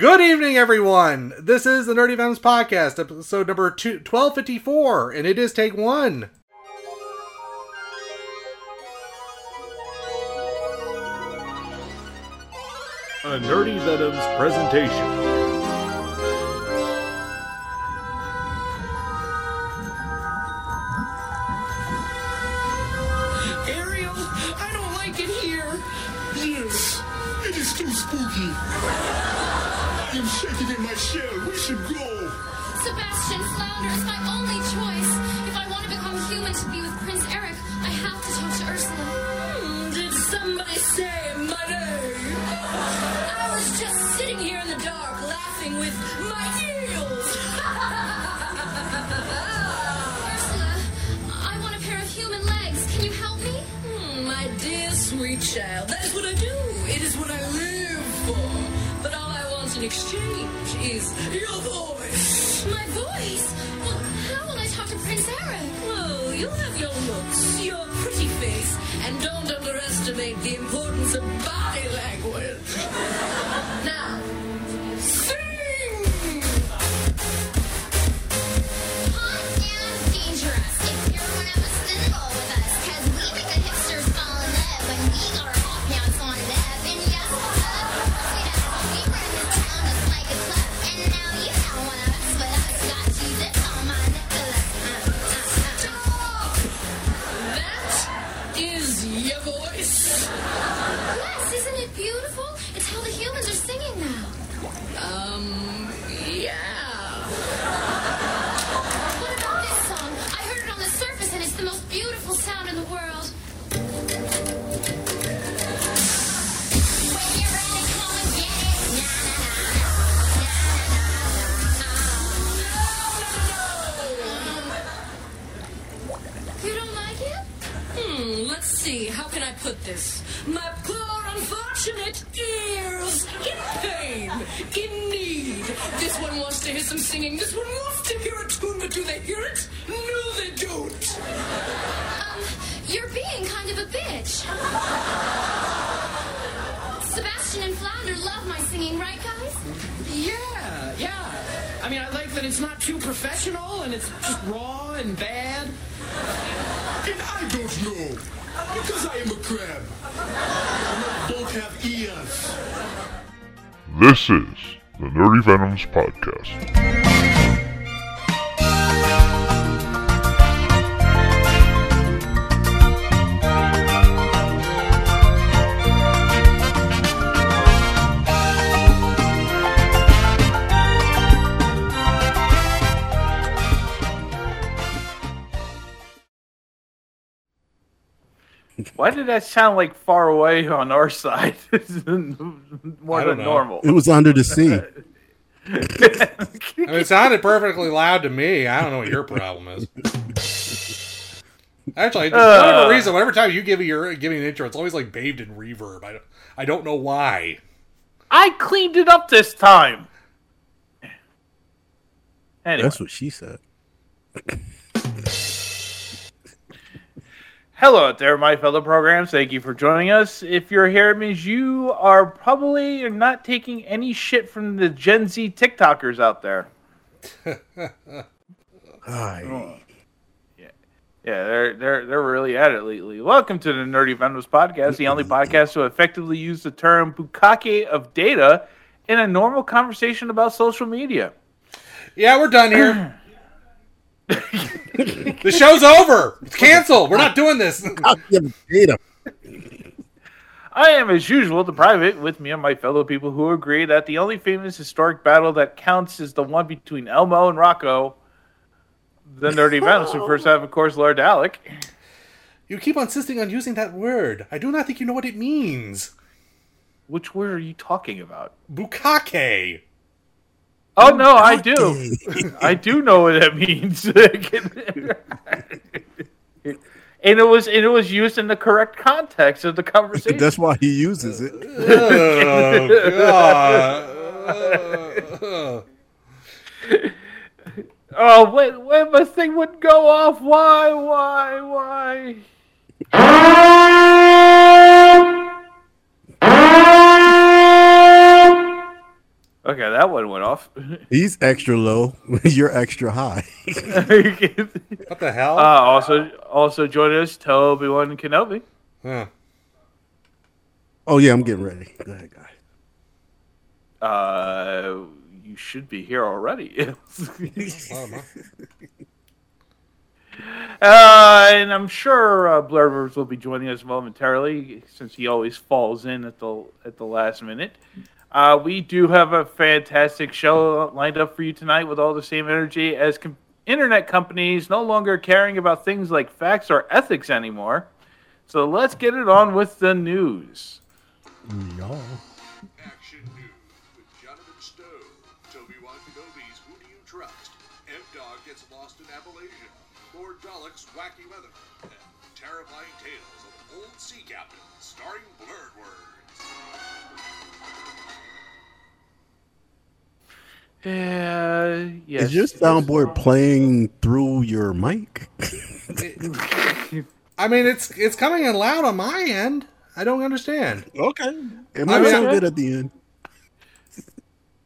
Good evening, everyone. This is the Nerdy Venoms Podcast, episode number two, 1254, and it is take one. A Nerdy Venoms presentation. Shaking in my shell. We should go. Sebastian Flounder is my only exchange is your voice. My voice? Well, how will I talk to Prince Eric? Well, you'll have your looks, your pretty face, and don't underestimate the importance of body language. now, to hear some. This one wants to hear a tune, but do they hear it? No, they don't. Um, you're being kind of a bitch. Sebastian and Flounder love my singing, right, guys? Yeah, yeah. I mean, I like that it's not too professional and it's just raw and bad. And I don't know. Because I am a crab. And I don't have ears. This is the Nerdy Venoms Podcast. Why did that sound like far away on our side? More than know. normal. It was under the sea. I mean, it sounded perfectly loud to me. I don't know what your problem is. Actually, for whatever uh. reason, whatever time you give me your give me an intro, it's always like bathed in reverb. I don't, I don't know why. I cleaned it up this time. Anyway, That's what she said. Hello out there, my fellow programs. Thank you for joining us. If you're here, it means you are probably not taking any shit from the Gen Z TikTokers out there. Hi. Oh. Yeah, they're they're they're really at it lately. Welcome to the Nerdy Venoms podcast, the only podcast to effectively use the term "bukake of data" in a normal conversation about social media. Yeah, we're done here. the show's over. It's canceled. We're not doing this. Copy of data. I am, as usual, the private. With me and my fellow people who agree that the only famous historic battle that counts is the one between Elmo and Rocco. The Nerdy Venoms, who first have, of course, Lord Dalek. You keep insisting on using that word. I do not think you know what it means. Which word are you talking about? Bukake. Oh no, I do. I do know what that means. and it was and it was used in the correct context of the conversation. That's why he uses it. Oh, God. oh, when when my thing would go off, why, why, why? Okay, that one went off. He's extra low. You're extra high. What the hell? Uh, also, also joining us, Toby Wan Kenobi. Huh. Oh yeah, I'm getting ready. Go ahead, guys. Uh, you should be here already. Uh, and I'm sure uh, Blurvers will be joining us momentarily, since he always falls in at the at the last minute. Uh, we do have a fantastic show lined up for you tonight with all the same energy as com- internet companies no longer caring about things like facts or ethics anymore. So let's get it on with the news. Y'all. Action News with Jonathan Stowe, Toby Wan Kenobi's Who Do You Trust, M-Dog Gets Lost in Appalachia, Lord Dalek's Wacky Weather, and Terrifying Tales of Old Sea Captain, starring Blurred Words. Uh, yes. Is your soundboard playing through your mic? I mean, it's it's coming in loud on my end. I don't understand. Okay. It might mean, sound good at the end.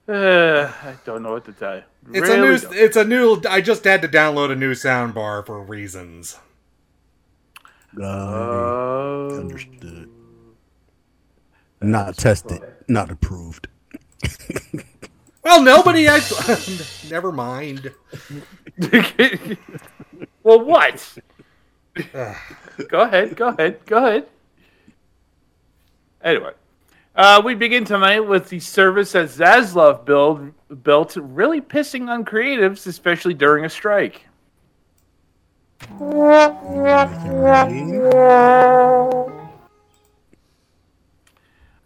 Uh, I don't know what to tell you. It's Really a new. don't. It's a new. I just had to download a new soundbar for reasons. Uh, Uh, understood. Not tested. Not approved. Well, nobody. Has, never mind. well, what? go ahead. Go ahead. Go ahead. Anyway, uh, we begin tonight with the service that Zaslav build, built, really pissing on creatives, especially during a strike.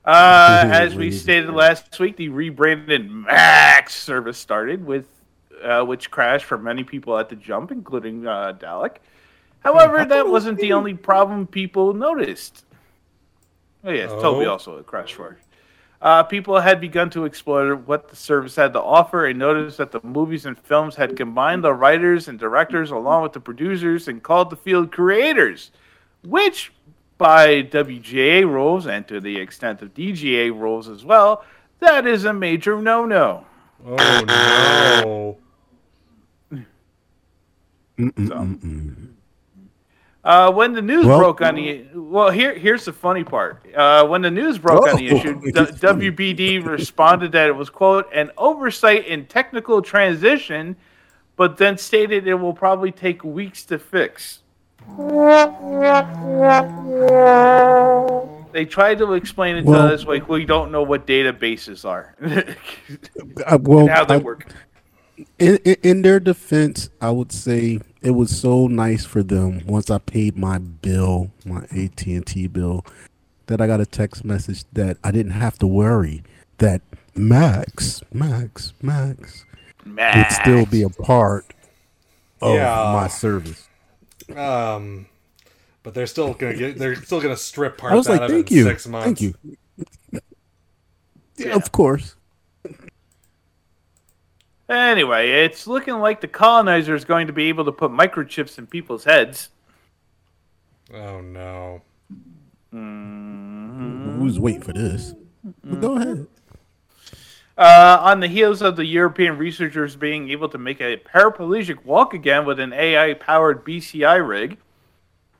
Uh, as we stated last week, the rebranded Max service started with uh, which crashed for many people at the jump, including uh, Dalek. However, that wasn't the only problem people noticed. Oh yes, Toby Oh. also crashed for. Uh, people had begun to explore what the service had to offer and noticed that the movies and films had combined the writers and directors along with the producers and called the field creators, which, by WGA rules and to the extent of DGA rules as well, that is a major no-no. Oh no! Uh, when the news Well- broke on the well, here here's the funny part. Uh, when the news broke on the Oh, issue, D- WBD responded that it was quote an oversight in technical transition, but then stated it will probably take weeks to fix. They tried to explain it Well- to us like we don't know what databases are. Uh, well, how they I- work. in, in, in their defense, I would say it was so nice for them once I paid my bill, my AT and T bill, that I got a text message that I didn't have to worry that Max, Max, Max would still be a part of Yeah. my service. Um, but they're still gonna get. They're still gonna strip parts I was out like, of thank it you, six months. thank you. Yeah, Of course. Anyway, it's looking like the colonizer is going to be able to put microchips in people's heads. Oh no! We was waiting for this. But go ahead. Uh, on the heels of the European researchers being able to make a paraplegic walk again with an AI powered BCI rig,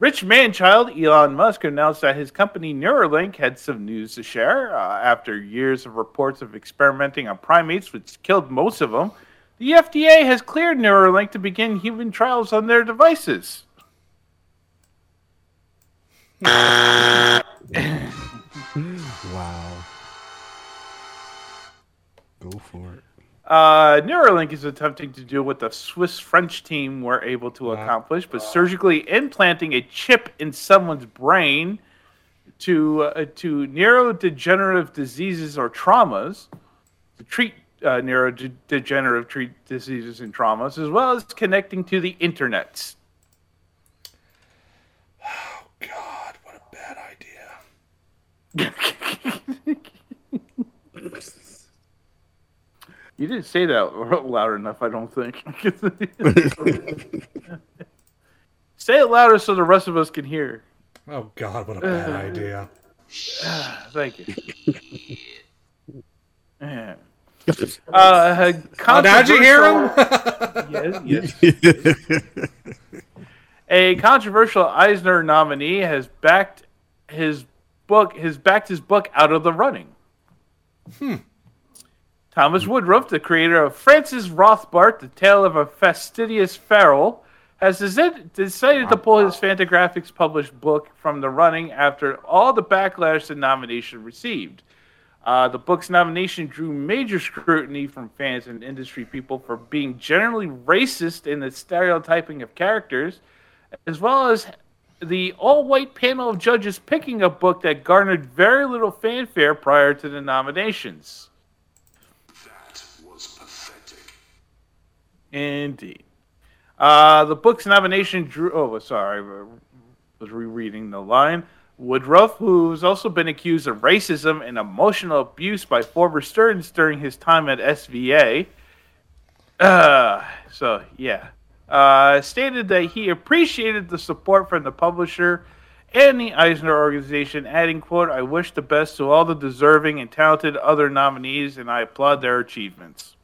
rich man child Elon Musk announced that his company Neuralink had some news to share. Uh, after years of reports of experimenting on primates, which killed most of them, the FDA has cleared Neuralink to begin human trials on their devices. Wow. Go for it. Uh, Neuralink is attempting to do what the Swiss French team were able to accomplish, but surgically implanting a chip in someone's brain to uh, to neurodegenerative diseases or traumas, to treat uh, neurodegenerative treat diseases and traumas, as well as connecting to the internet. Oh, God, what a bad idea. You didn't say that loud enough, I don't think. say it louder so the rest of us can hear. Oh God, what a bad idea. Thank you. Yeah. Uh, Oh, now did you hear him? yes, yes. A controversial Eisner nominee has backed his book. Has backed his book out of the running. Hmm. Thomas Woodruff, the creator of Francis Rothbart, The Tale of a Fastidious Feral, has decided to pull his Fantagraphics published book from the running after all the backlash the nomination received. Uh, the book's nomination drew major scrutiny from fans and industry people for being generally racist in the stereotyping of characters, as well as the all white panel of judges picking a book that garnered very little fanfare prior to the nominations. That was pathetic. Indeed. Uh, the book's nomination drew. Oh, sorry, I was rereading the line. Woodruff, who's also been accused of racism and emotional abuse by former students during his time at SVA. Uh, so, yeah. Uh, stated that he appreciated the support from the publisher and the Eisner organization, adding, quote, I wish the best to all the deserving and talented other nominees, and I applaud their achievements.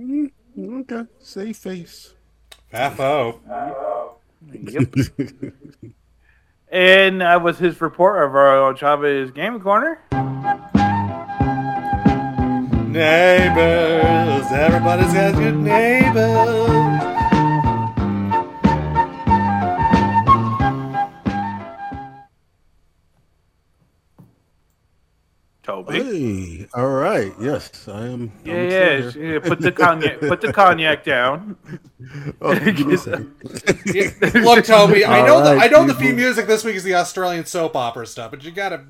Mm, okay, safe face. FO. Yep. and that was his report of our Chavez Game Corner. Neighbors, everybody's got good neighbors. Toby. Hey, all right. Yes, I am. Yeah, I'm yeah, still yeah, Put the cognac. Put the cognac down. Oh, give me a second. Yeah, Look, Toby, I know the, I know the theme music this week is the Australian soap opera stuff, but you gotta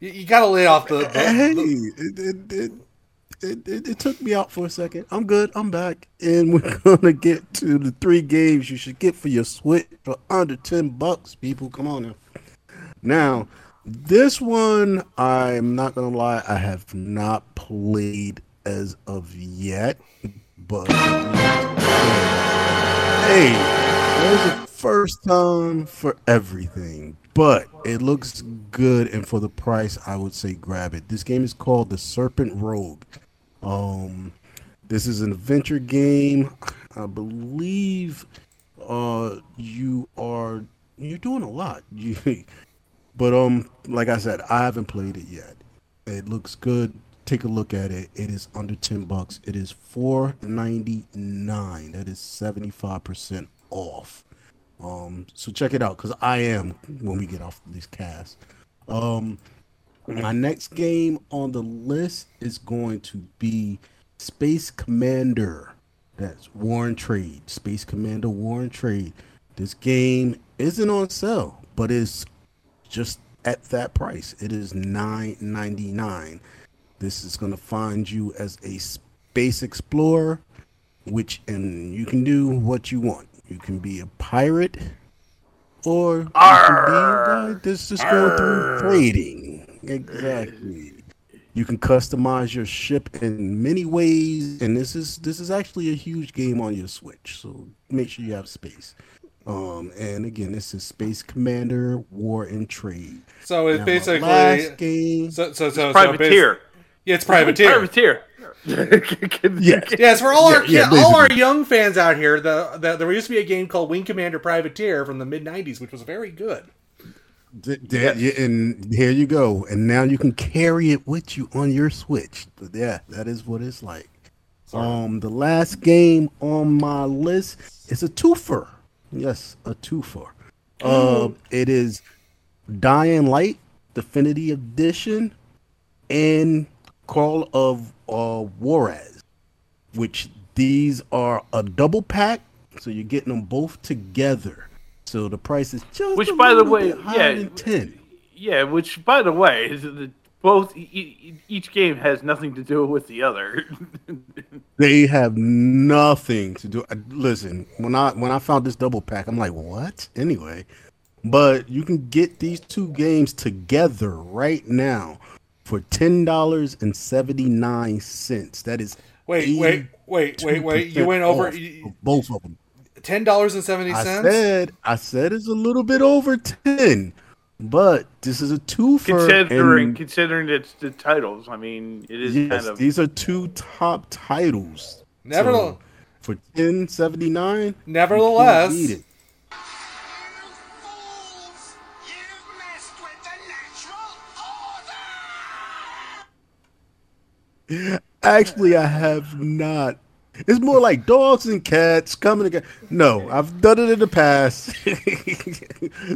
you, you gotta lay off the, the, Hey, the- it, it, it, it, it, it took me out for a second. I'm good. I'm back, and we're gonna get to the three games you should get for your Switch for under ten bucks. People, come on now. Now, this one, I'm not gonna lie, I have not played as of yet, but hey, there's a first time for everything. But it looks good, and for the price, I would say grab it. This game is called The Serpent Rogue. Um, this is an adventure game. I believe uh, you are you're doing a lot. You, but um, like I said, I haven't played it yet. It looks good. Take a look at it. It is under ten bucks. It is four ninety nine. That is seventy five percent off. Um, so check it out because I am when we get off this cast. Um, my next game on the list is going to be Space Commander. That's War and Trade. Space Commander War and Trade. This game isn't on sale, but it's just at that price. It is nine ninety nine. This is gonna find you as a space explorer, which and you can do what you want. You can be a pirate, or you can be that's just going through trading. Exactly. You can customize your ship in many ways, and this is this is actually a huge game on your Switch. So make sure you have space. Um, and again, this is Space Commander War and Trade. so it's Now, basically last game. so so so, so Privateer. basi- yeah, it's privateer. Privateer. Yes. Yes, for all our Yeah, ki- yeah, all our young fans out here, the, the there used to be a game called Wing Commander Privateer from the mid '90s, which was very good. Th- there- yeah, and here you go. And now you can carry it with you on your Switch. But yeah, that is what it's like. Um, the last game on my list is a twofer. Yes, a twofer. Uh, it is Dying Light Definitive Edition and Call of uh, Juarez, which these are a double pack, so you're getting them both together. So the price is just Which, by the way, yeah, ten. Yeah, which, by the way, is the, both each game has nothing to do with the other. They have nothing to do. uh, Listen, when I when I found this double pack, I'm like, what? Anyway, but you can get these two games together right now for ten dollars and seventy nine cents. That is Wait, wait, wait, wait, wait! You went over off both of them. Ten dollars and seventy I said, I said it's a little bit over ten, but this is a twofer. Considering and considering it's the titles, I mean, it is yes, kind of these are two top titles. Nevertheless, So, for ten seventy nine, nevertheless, beat it. Actually, I have not. It's more like dogs and cats coming together. No, I've done it in the past.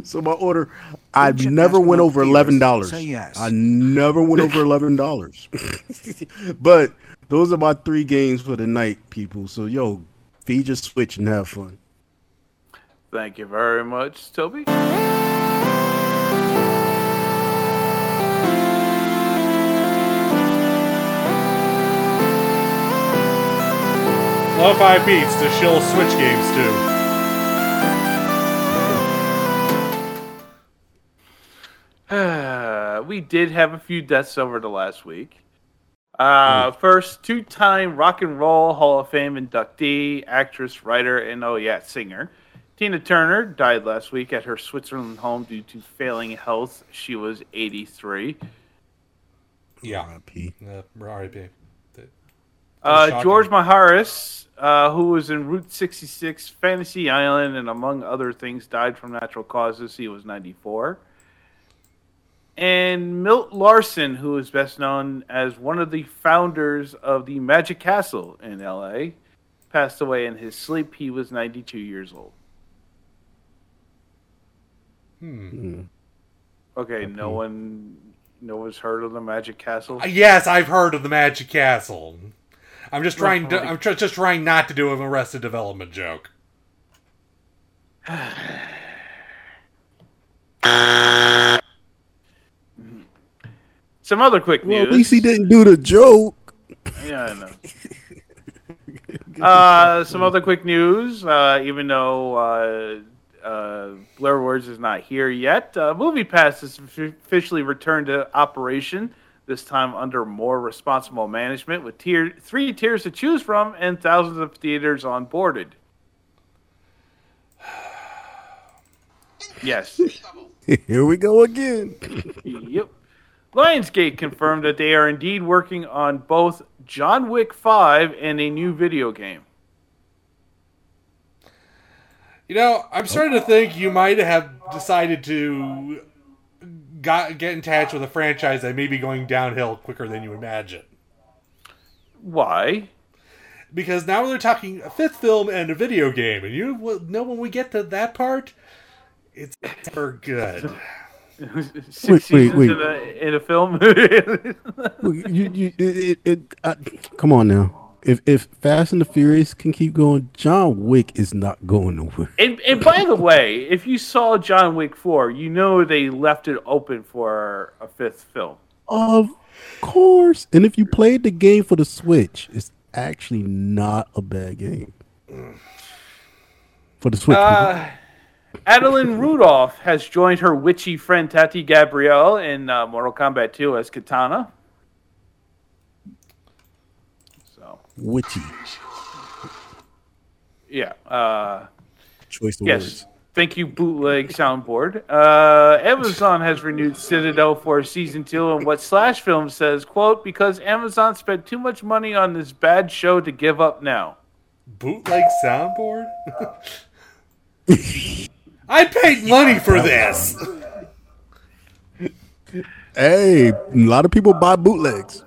so my order, I Agent never went over eleven dollars. Yes. I never went over eleven dollars. but those are my three games for the night, people. So yo, feed your switch and have fun. Thank you very much, Toby. Lo-fi beats to shill Switch games too. we did have a few deaths over the last week. Uh, First, two-time Rock and Roll Hall of Fame inductee, actress, writer, and oh yeah, singer. Tina Turner died last week at her Switzerland home due to failing health. She was 83. Yeah. R.I.P. Uh, R.I.P. Uh, George Maharis, uh, who was in Route 66, Fantasy Island, and among other things, died from natural causes. He was 94. And Milt Larson, who is best known as one of the founders of the Magic Castle in LA, passed away in his sleep. He was 92 years old. Hmm. Okay, no one, no one's heard of the Magic Castle. Uh, Yes, I've heard of the Magic Castle. I'm just trying to. I'm tr- just trying not to do an Arrested Development joke. Some other quick news. Well, at least he didn't do the joke. Yeah, I know. uh, some other quick news. Uh, even though uh, uh, Blur Words is not here yet, uh, Movie Pass has f- officially returned to operation. This time under more responsible management, with tier three tiers to choose from and thousands of theaters onboarded. Yes. Here we go again. yep. Lionsgate confirmed that they are indeed working on both John Wick 5 and a new video game. You know, I'm starting to think you might have decided to got, get in touch with a franchise that may be going downhill quicker than you imagine. Why? Because now they're talking a fifth film and a video game, and you will know when we get to that part, it's for good. Six Wait, wait, wait. In, a, in a film. you, you, it, it, uh, come on now. If if Fast and the Furious can keep going, John Wick is not going nowhere. and, and by the way, if you saw John Wick 4, you know they left it open for a fifth film. Of course. And if you played the game for the Switch, it's actually not a bad game. For the Switch. Uh, Adeline Rudolph has joined her witchy friend Tati Gabrielle in uh, Mortal Kombat 2 as Katana. So, Witchy. yeah. Uh, Choice of yes. words. Thank you, bootleg soundboard. Uh, Amazon has renewed Citadel for season two, and what Slash Film says, "quote Because Amazon spent too much money on this bad show to give up now." Bootleg soundboard? I paid money for this. Hey, a lot of people buy bootlegs.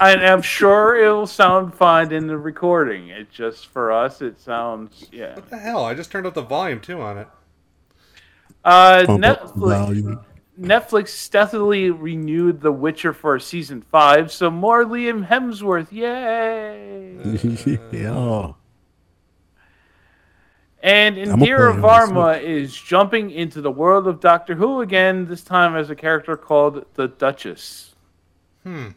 And I'm sure it'll sound fine in the recording. It just for us, it sounds yeah. What the hell? I just turned up the volume too on it. Uh, Pump Netflix. Netflix stealthily renewed The Witcher for season five, so more Liam Hemsworth, yay! yeah. And I'm Indira Varma is jumping into the world of Doctor Who again, this time as a character called the Duchess. Hmm.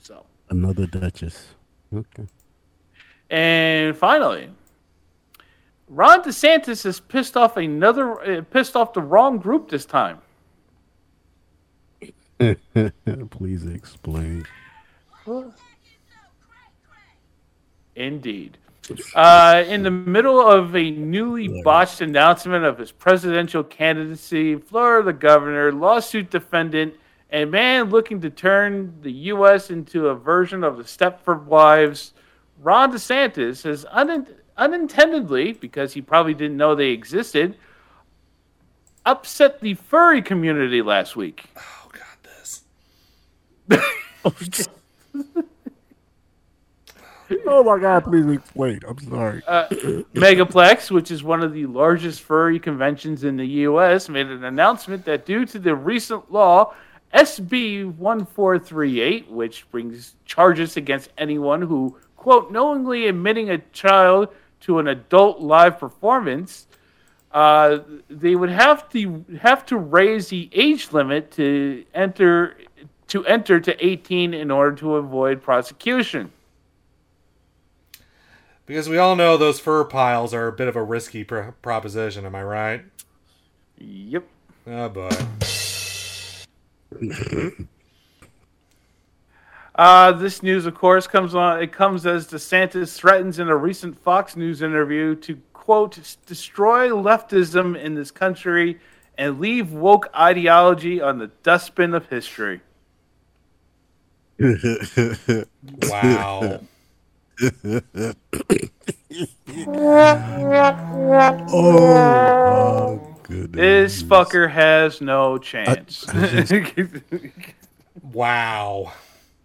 So, Another Duchess. Okay. and finally, Ron DeSantis has pissed off another, uh, pissed off the wrong group this time. Please explain. Indeed. Uh, in the middle of a newly botched announcement of his presidential candidacy, Florida governor, lawsuit defendant, and man looking to turn the U.S. into a version of the Stepford Wives, Ron DeSantis has un- unintendedly, because he probably didn't know they existed, upset the furry community last week. Oh God, this. Oh my God! Please explain. I'm sorry. Uh, Megaplex, which is one of the largest furry conventions in the U.S., made an announcement that due to the recent law, SB 1438, which brings charges against anyone who, quote, knowingly admitting a child to an adult live performance, uh, they would have to have to raise the age limit to enter to enter to 18 in order to avoid prosecution. Because we all know those fur piles are a bit of a risky pr- proposition. Am I right? Yep. Oh boy. Uh, this news, of course, comes on. It comes as DeSantis threatens in a recent Fox News interview to quote destroy leftism in this country and leave woke ideology on the dustbin of history. Wow. oh, goodness. This fucker has no chance. wow.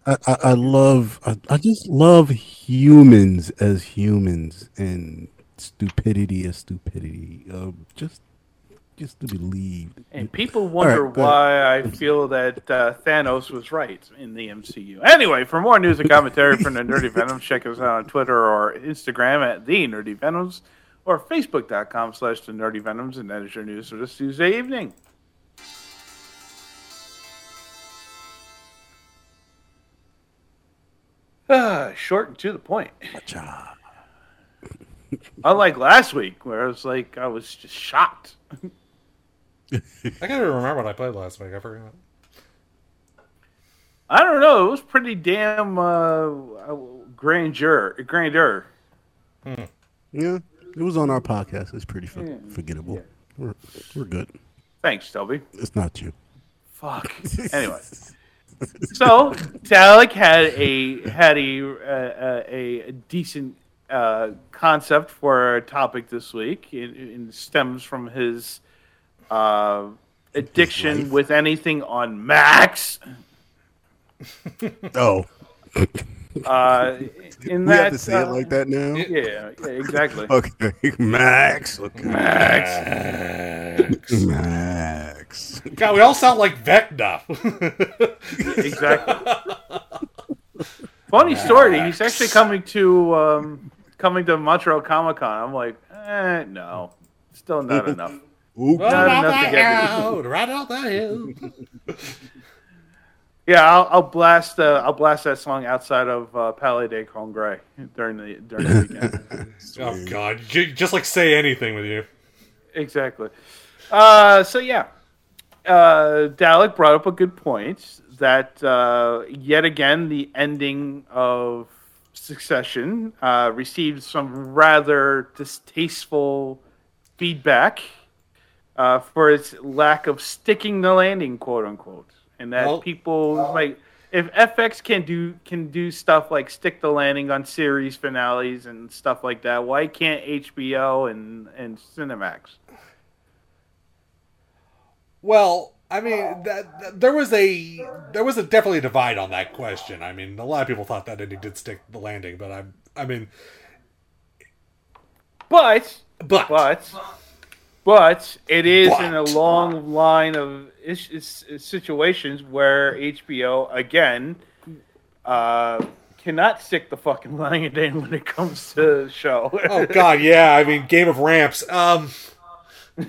I, I, I love I, I just love humans as humans and stupidity as stupidity. Um, just just to believe. and people wonder right, why I feel that uh, Thanos was right in the MCU. Anyway, for more news and commentary from the Nerdy Venoms, check us out on Twitter or Instagram at the Nerdy Venoms or Facebook.com slash the Nerdy Venoms, and that is your news for this Tuesday evening. Ah, short and to the point. Good job. Unlike last week, where I was like, I was just shocked. I can't even remember what I played last week. I forgot. I don't know. It was pretty damn uh, uh, grandeur. Grandeur. Yeah, it was on our podcast. It's pretty for- forgettable. We're we're good. Thanks, Toby. It's not you. Fuck. anyway, so Dalek had a had a uh, a decent uh, concept for our topic this week. It, it stems from his uh, addiction with anything on Max. Oh, Uh, in we that, have to say it uh, like that now. Yeah, yeah, exactly. Okay, Max. Okay. Max. Max. God, we all sound like Vecna. exactly. Funny story. He's actually coming to um, coming to Montreal Comic Con. I'm like, eh, no, still not enough. Ooh. Right Not out enough to get hill, right out that hill. Yeah, I'll, I'll blast. Uh, I'll blast that song outside of uh, Palais des Congrès during the during the weekend. Oh God! J- Just like say anything with you. exactly. Uh, so yeah, uh, Dalek brought up a good point that uh, yet again the ending of Succession uh, received some rather distasteful feedback uh, for its lack of sticking the landing, quote unquote, and that people like if FX can do can do stuff like stick the landing on series finales and stuff like that, why can't HBO and and Cinemax? Well, I mean, that, that- there was a there was a definitely a divide on that question. I mean, a lot of people thought that ending did stick the landing, but I, I mean, But but but but it is But. in a long line of is, is, is situations where HBO again uh, cannot stick the fucking landing when it comes to the show. oh God, yeah. I mean, Game of Ramps. Um,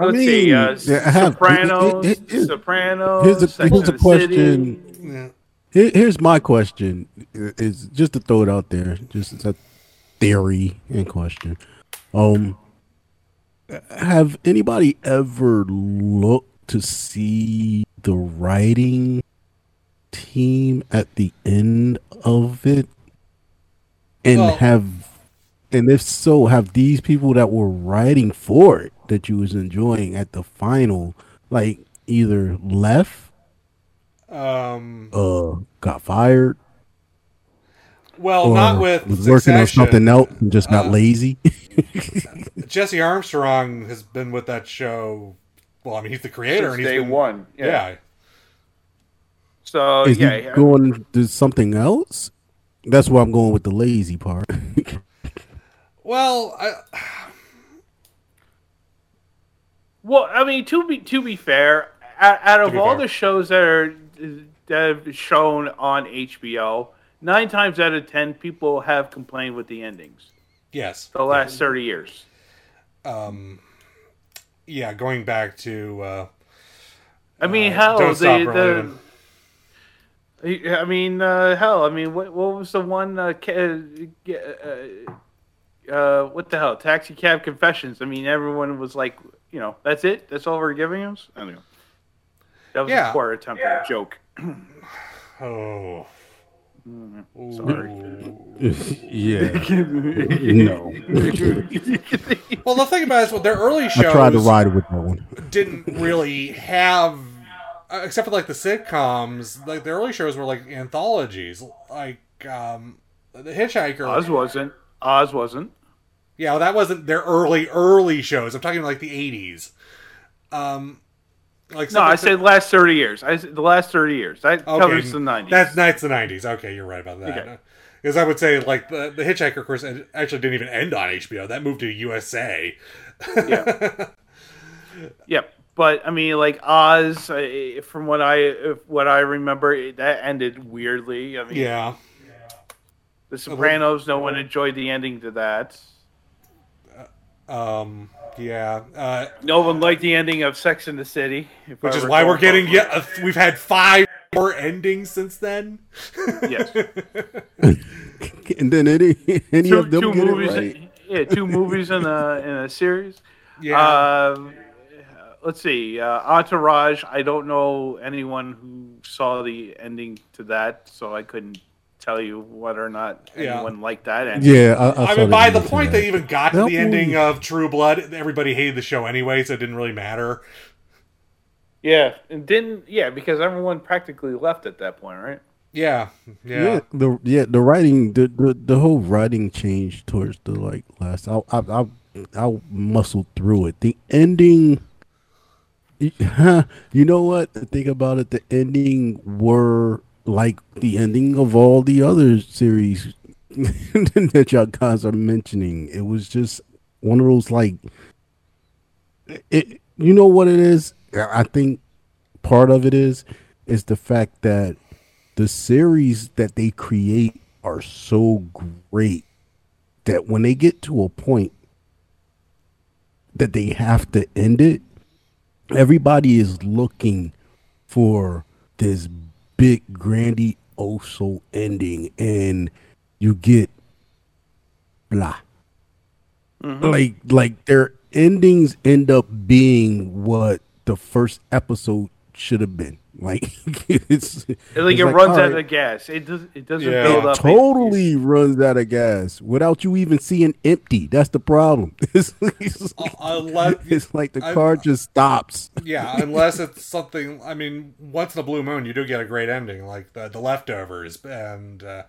Let's mean, see, uh, yeah, have- Sopranos, here- here- Sopranos. Here's a, Sex here's a and the City. question. Here, here's my question. Is just to throw it out there, just as a theory in question. Um, have anybody ever looked to see the writing team at the end of it? And Well- have and if so, have these people that were writing for it that you was enjoying at the final, like either left, Um, uh, got fired, well, or not with was working on something else and just got Uh, lazy? Jesse Armstrong has been with that show. Well, I mean, he's the creator, Since and he's day been, one, yeah. Yeah. So Is yeah, he yeah. going to something else? That's where I'm going with the lazy part. Well, I, Well, I mean, to be to be fair, out, out of all fair. the shows that are that have shown on HBO, nine times out of ten, people have complained with the endings. yes. The last thirty years. Um, yeah, going back to uh, I mean, Uh, hell, Don't the Stop the. I mean, uh, hell. I mean, what what was the one? Uh, uh, uh, what the hell? Taxi cab confessions. I mean, everyone was like, you know, that's it. That's all we're giving us. Anyway, that was Yeah. a poor attempt at a joke. oh, Sorry. yeah. no. well, the thing about it is, well, their early shows. I shows tried to ride with that one. didn't really have, uh, except for like the sitcoms. Like the early shows were like anthologies, like um, the Hitchhiker. Oz wasn't. Oz wasn't. Yeah, well, that wasn't their early early shows. I'm talking about like the '80s. Um, like No, I something- said last thirty years. I said the last thirty years. That covers the nineties. That's that's the nineties. Okay, you're right about that. Okay. Because I would say like the the Hitchhiker, of course, actually didn't even end on HBO. That moved to USA. Yeah. Yep. But I mean, like Oz, uh, from what I what I remember, that ended weirdly. I mean, Yeah. The Sopranos. No one enjoyed the ending to that. Um. Yeah. Uh, No one liked the ending of Sex in the City, which I is why we're getting correctly. yet. Uh, we've had five more endings since then. Yes. And then any any two, of them two get movies. it right. Yeah, two movies in a in a series. Yeah. Um, let's see. Uh, Entourage. I don't know anyone who saw the ending to that, so I couldn't tell you whether or not Yeah. anyone liked that ending. Yeah, I, I, I mean, by the point that. they even got to That the ending of True Blood, everybody hated the show anyway, so it didn't really matter. Yeah, and didn't yeah because everyone practically left at that point, right? Yeah. Yeah. yeah, the yeah the writing the, the the whole writing changed towards the like last. I I I, I muscled through it. The ending. You know what? Think about it, the ending were like the ending of all the other series that y'all guys are mentioning. It was just one of those like it. You know what it is? I think part of it is is the fact that the series that they create are so great that when they get to a point that they have to end it, everybody is looking for this big grandioso ending, and you get blah. Mm-hmm. Like like their endings end up being what the first episode should have been. Like it's, Like it's it runs all out right, of gas. It does. It doesn't Yeah. build it up. totally runs out of gas without you even seeing empty. That's the problem. It's, it's like, Unless, it's like the I- car just stops. yeah, unless it's something. I mean, once in a blue moon, you do get a great ending, like the the leftovers and uh,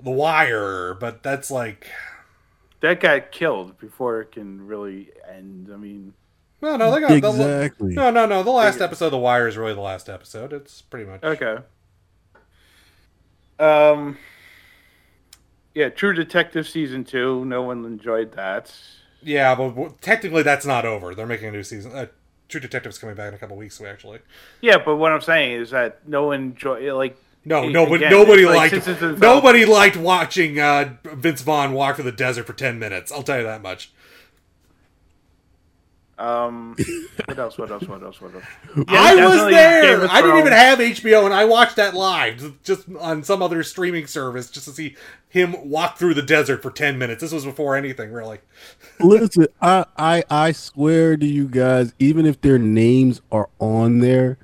the Wire. But that's like, that got killed before it can really end. I mean, no, no, they got Exactly. The, no, no, no. The last episode of the Wire is really the last episode. It's pretty much. okay. Um. Yeah, True Detective season two. No one enjoyed that. Yeah, but technically that's not over. They're making a new season. Uh, True Detective's coming back in a couple weeks, actually. Yeah, but what I'm saying is that no one enjoy like. No, a- nobody, again, nobody it's like, liked, since it's in- nobody liked watching uh, Vince Vaughn walk through the desert for ten minutes. I'll tell you that much. Um, what else? What else? What else? What else? I was there. I didn't even have HBO, and I watched that live, just on some other streaming service, just to see him walk through the desert for ten minutes. This was before anything, really. Listen, I, I I swear to you guys, even if their names are on there,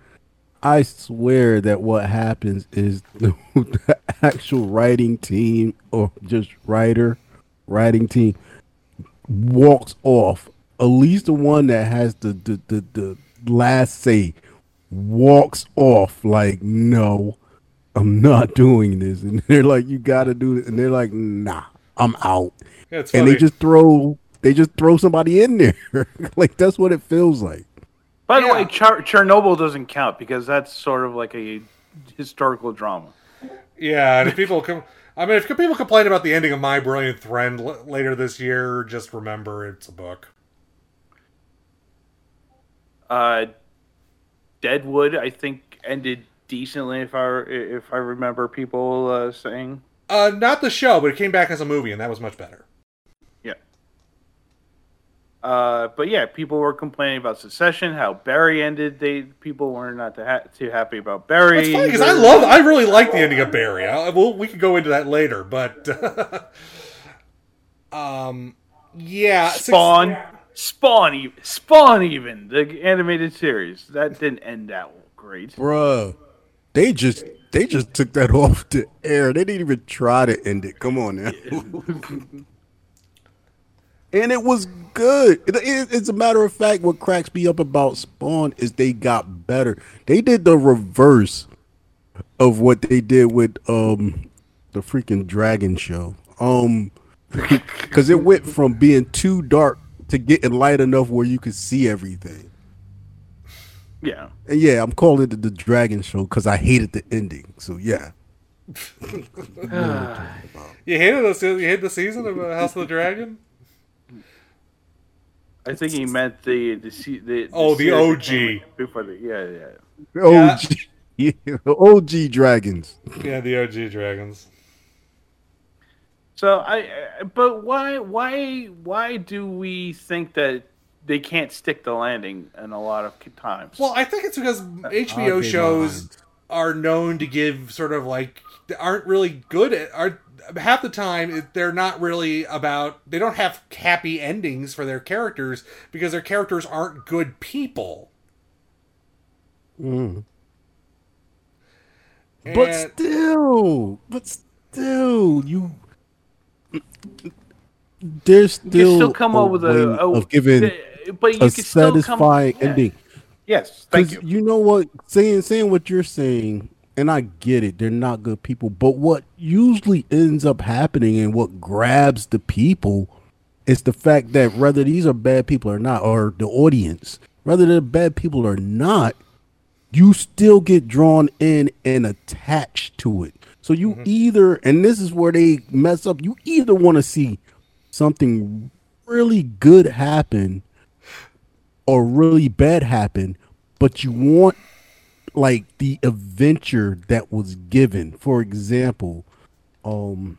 I swear that what happens is the, the actual writing team or just writer, writing team walks off. At least the one that has the the, the, the last say walks off like, no, I'm not doing this. And they're like, you gotta do it. And they're like, nah, I'm out. Yeah, it's and they just throw they just throw somebody in there. like that's what it feels like. By the way, Char- Chernobyl doesn't count because that's sort of like a historical drama. Yeah, and if people come, I mean, if people complain about the ending of My Brilliant Friend l- later this year, just remember it's a book. Uh, Deadwood, I think, ended decently. If I if I remember people uh, saying, Uh, not the show, but it came back as a movie, and that was much better. yeah. Uh, but yeah, people were complaining about Succession, how Barry ended. They people were not too, ha- too happy about Barry. It's funny because I love, I really like the ending of Barry. I, well, we could go into that later, but um, yeah, six- Spawn, Spawn, even Spawn, even the animated series that didn't end that great. Bruh. They just they just took that off the air. They didn't even try to end it. Come on now. and it was good. It, it- it's a matter of fact, what cracks me up about Spawn is they got better. They did the reverse of what they did with um the freaking Dragon Show. Um, because it went from being too dark to getting light enough where you could see everything. Yeah, And yeah, I'm calling it the Dragon Show because I hated the ending. So yeah. you hated this. You hated the season of uh, House of the Dragon. I think he meant the the se- the, Oh, the OG. before the yeah yeah. OG, yeah, OG dragons. Yeah, the OG dragons. So I, I- but why, why, why do we think that they can't stick the landing in a lot of times? Well, I think it's because HBO Okay, shows lines. are known to give sort of like aren't really good at are half the time they're not really about they don't have happy endings for their characters because their characters aren't good people. Mm. But still, but still, you. There's you still, still come a up with way a, a of giving but you a can still come- satisfying yeah. ending. Yes, thank 'Cause you. know what? Saying saying what you're saying, and I get it. They're not good people, but what usually ends up happening and what grabs the people is the fact that whether these are bad people or not, or the audience, whether they're bad people or not, you still get drawn in and attached to it. So you either, and this is where they mess up. You either want to see something really good happen or really bad happen, but you want like the adventure that was given. For example, um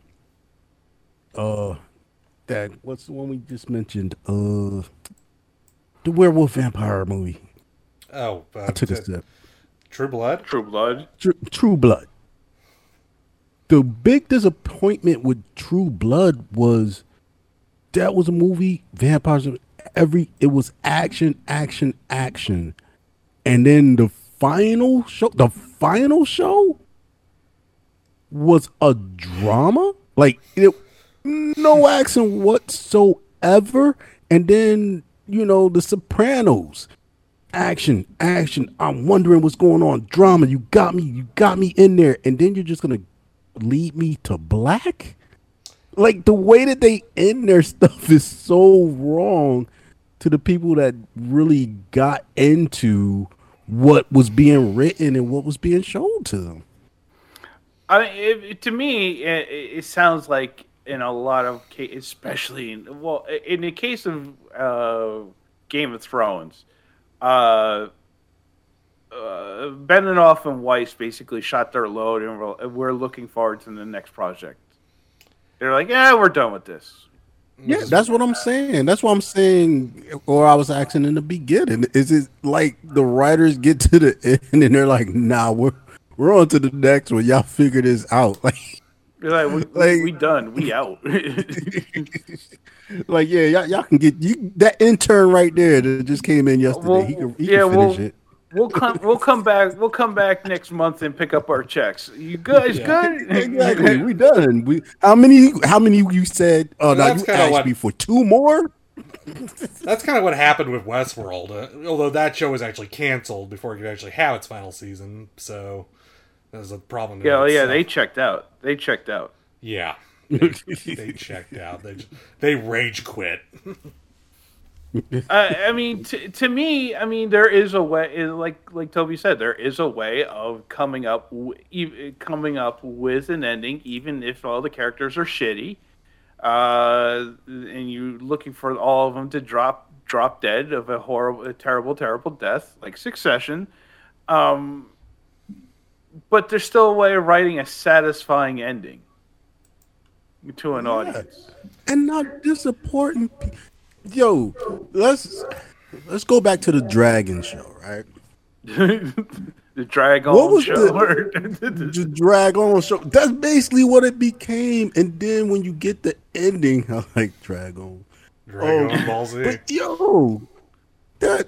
uh that what's the one we just mentioned? Uh the werewolf vampire movie. Oh, uh, I took a t- step. True Blood. True Blood. True, True Blood. The big disappointment with True Blood was that was a movie vampires every it was action action action. And then the final show the final show was a drama? Like it no action whatsoever. And then you know the sopranos. Action action. I'm wondering what's going on. Drama. You got me. You got me in there. And then you're just gonna lead me to black? Like the way that they end their stuff is so wrong to the people that really got into what was being written and what was being shown to them. I mean, it, to me, it, it sounds like in a lot of cases, especially in, well, in the case of uh, Game of Thrones, uh, uh, Benioff and Weiss basically shot their load, and we're, we're looking forward to the next project. They're like, yeah, we're done with this. yeah that's what i'm saying. That's what i'm saying or i was asking in the beginning. Is it like the writers get to the end and they're like nah we're we're on to the next one. Y'all figure this out. Like They're like, we, Like- we done, we out. like yeah y'all, y'all can get you that intern right there that just came in yesterday Well, he can, he yeah, can finish well, it We'll come. We'll come back. We'll come back next month and pick up our checks. You guys Yeah. good? exactly. We done. We how many? How many you said? Oh no, That's you asked what- me for two more. That's kind of what happened with Westworld. Uh, although that show was actually canceled before it could actually have its final season, so that was a problem. Yeah, oh, yeah. They checked out. They checked out. yeah, they, they checked out. They they rage quit. I, I mean, t- to me, I mean, there is a way, like like Toby said, there is a way of coming up, w- e- coming up with an ending, even if all the characters are shitty, uh, and you're looking for all of them to drop drop dead of a horrible, a terrible, terrible death, like Succession. Um, but there's still a way of writing a satisfying ending to an audience. and not disappointing. Pe- Yo, let's let's go back to the Dragon show, right? the Dragon What was show. The Dragon show. That's basically what it became. And then when you get the ending, I like Dragon. Dragon Ball Z. But yo, that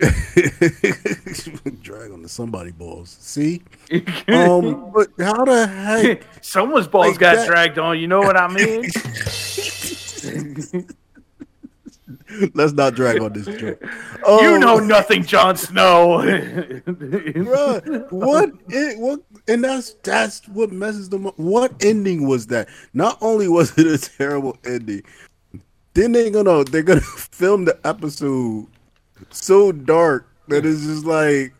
Dragon to somebody balls. See, um, but how the heck? Someone's balls Like got that- dragged on. You know what I mean? Let's not drag on this joke. you Um, know nothing, Jon Snow. Bruh, what it what and that's that's what messes them up. What ending was that? Not only was it a terrible ending, then they're gonna they're gonna film the episode so dark that it's just like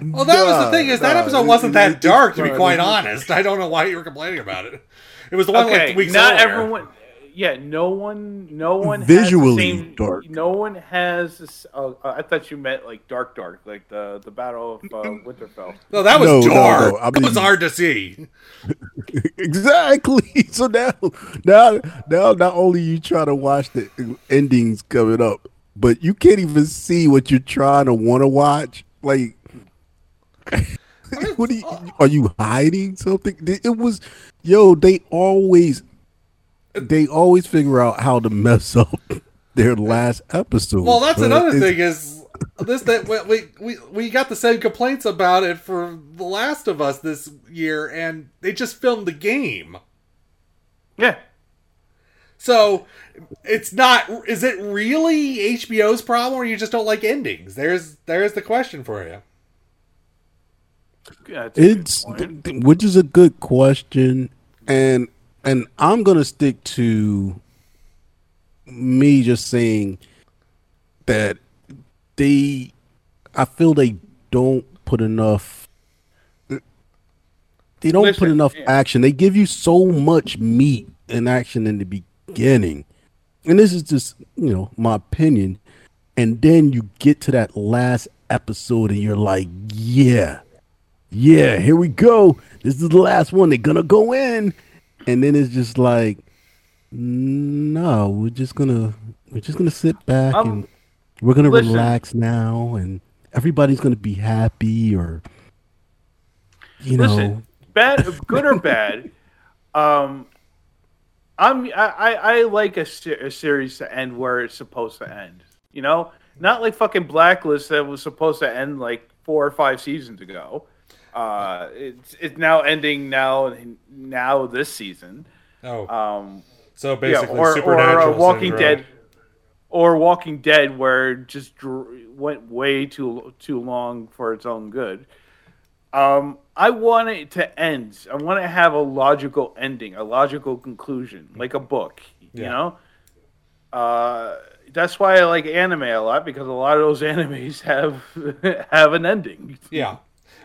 Well, that was the thing is that nah, episode wasn't that dark. To be quite honest, I don't know why you were complaining about it. It was the one okay, like weeks not earlier. everyone. Yeah, no one. No one Visually has the same, dark. No one has. This, uh, I thought you meant like dark, dark, like the the Battle of uh, Winterfell. No, that was No, no, dark. no, I It was hard to see. exactly. So now, now, now, not only you try to watch the endings coming up, but you can't even see what you're trying to want to watch. Like, what are you, are you hiding something? It was, yo. They always, they always figure out how to mess up their last episode. Well, that's another thing is this that we, we we got the same complaints about it for The Last of Us this year, and they just filmed the game. Yeah, So it's not. Is it really HBO's problem, or you just don't like endings? There's there's the question for you. yeah that's a good It's which is a good question, and and I'm gonna stick to me just saying that they, I feel they don't put enough. They don't put enough yeah. action. They give you so much meat and action in the beginning, and this is just you know my opinion. And then you get to that last episode, and you're like, yeah, yeah, here we go. This is the last one. They're gonna go in, and then it's just like, no, we're just gonna we're just gonna sit back Um, and we're gonna listen. relax now, and everybody's gonna be happy, or you know, bad, good or bad. Um, I'm I, I, like a, a series to end where it's supposed to end. You know, not like fucking Blacklist that was supposed to end like four or five seasons ago. Uh, it's it's now ending now now this season. Oh, Um, so basically, or, or supernatural uh, Walking syndrome. Dead, or Walking Dead, where it just dr- went way too too long for its own good. Um, I want it to end. I want to have a logical ending, a logical conclusion, like a book. You Yeah. know, uh, that's why I like anime a lot because a lot of those animes have have an ending. Yeah.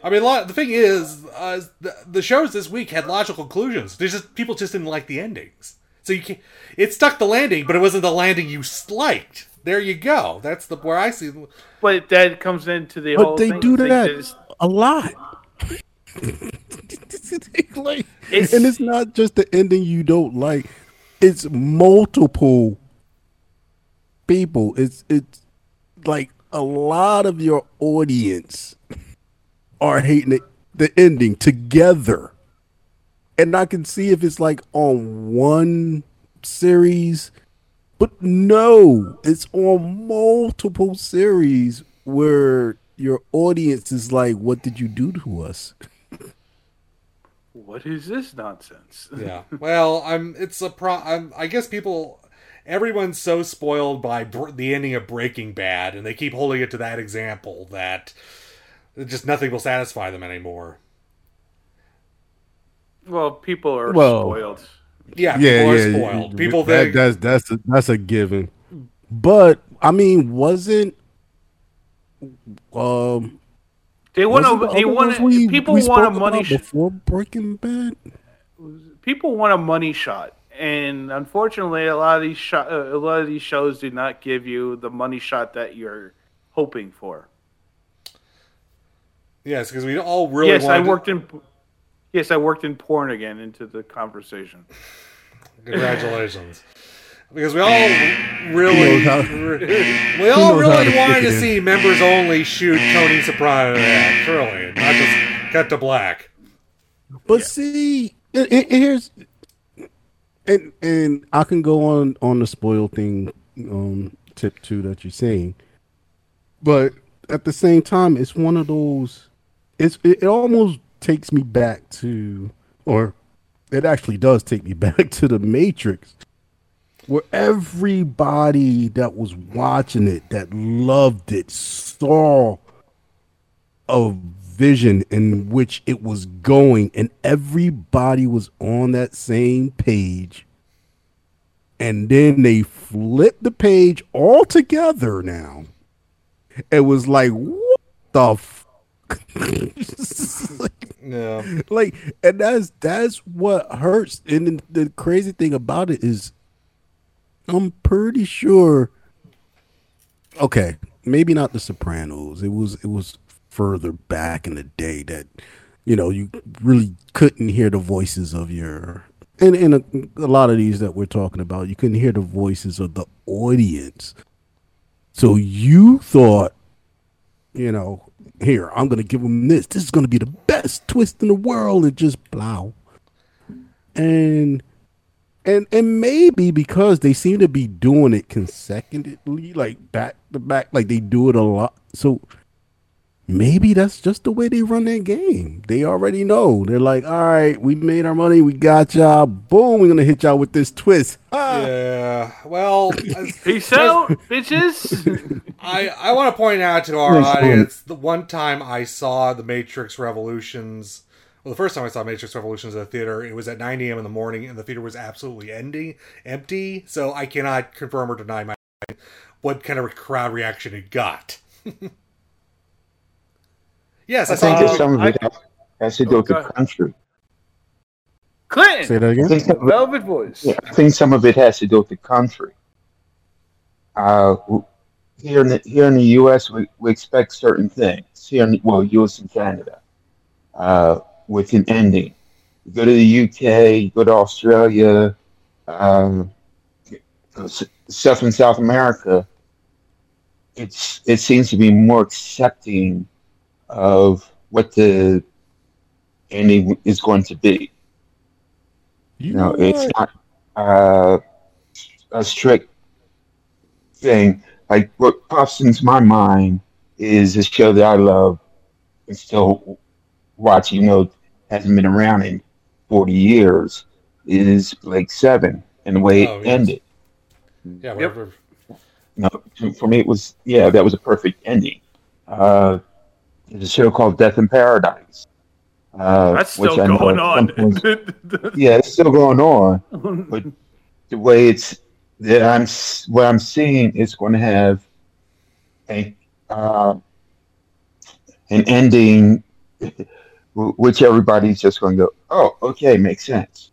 I mean, a lot, the thing is, uh, the, the shows this week had logical conclusions. There's just people just didn't like the endings, so you can't. It stuck the landing, but it wasn't the landing you s- liked. There you go. That's the where I see. But that comes into the whole but they thing. do It's that there's- a lot. like, It's- and it's not just the ending you don't like; it's multiple people. It's it's like a lot of your audience are hating it, the ending together, and I can see if it's like on one series, but no, it's on multiple series where your audience is like, "What did you do to us?" What is this nonsense? yeah. Well, I'm. It's a pro. I'm, I guess people. Everyone's so spoiled by br- the ending of Breaking Bad, and they keep holding it to that example that just nothing will satisfy them anymore. Well, people are Well, spoiled. Yeah, people are spoiled. People that, think that's that's a, that's a given. But I mean, wasn't um They want to. They want to. People we want a money. about Sh- before Breaking Bad. people want a money shot, and unfortunately, a lot of these sho- uh, a lot of these shows do not give you the money shot that you're hoping for. Yes, because we all really. yes, I wanted to- worked in. Yes, I worked in porn again into the conversation. Congratulations. Because we all really, we all really to wanted to see members only shoot Tony Soprano to death, truly, not just cut to black. But see, and, and- and here's and and I can go on on the spoil thing um tip two that you're saying. But at the same time, it's one of those it's it, almost takes me back to or it actually does take me back to the Matrix. Where everybody that was watching it, that loved it, saw a vision in which it was going, and everybody was on that same page. And then they flipped the page all together now. It was like, what the? Like, Yeah. like, and that's that's what hurts. And the crazy thing about it is, I'm pretty sure. Okay, maybe not The Sopranos. It was it was further back in the day that you know you really couldn't hear the voices of your and and a, a lot of these that we're talking about you couldn't hear the voices of the audience. So you thought, you know, here I'm gonna give them this. This is gonna be the best twist in the world, and just blow. And and and maybe because they seem to be doing it consecutively, like back to back, like they do it a lot. So maybe that's just the way they run their game. They already know. They're like, all right, we made our money, we got y'all. Boom, we're gonna hit y'all with this twist. Ah. Yeah. Well, Peace out, bitches. I I want to point out to our Yes, audience the one time I saw the Matrix Revolutions. Well, the first time I saw Matrix Revolutions at the theater, it was at 9 a.m. in the morning, and the theater was absolutely empty. Empty. So I cannot confirm or deny my what kind of crowd reaction it got. Yes, I, I think that some of it has, has to do with the country. Clinton, Say that I again. think, some of it, Velvet Voice. yeah, I think some of it has to do with the country. Uh, here in the here in the U.S., we, we expect certain things. Here, in the, well, U.S. and Canada, uh, with an ending. You go to the U.K., you go to Australia, um, s- stuff in South America. It's it seems to be more accepting of what the ending is going to be. You You know, know it's not uh, a strict thing. Like what pops into my mind is a show that I love and still watch, You know, hasn't been around in 40 years, is Blake Seven and the way it Oh, yes. ended. yeah, Yep. whatever. You know, for me, it was, yeah, that was a perfect ending. Uh, there's a show called Death in Paradise. Uh, That's still going on. yeah, it's still going on. but the way it's that I'm what I'm seeing is going to have a uh, an ending which everybody's just going to go, oh, okay, makes sense.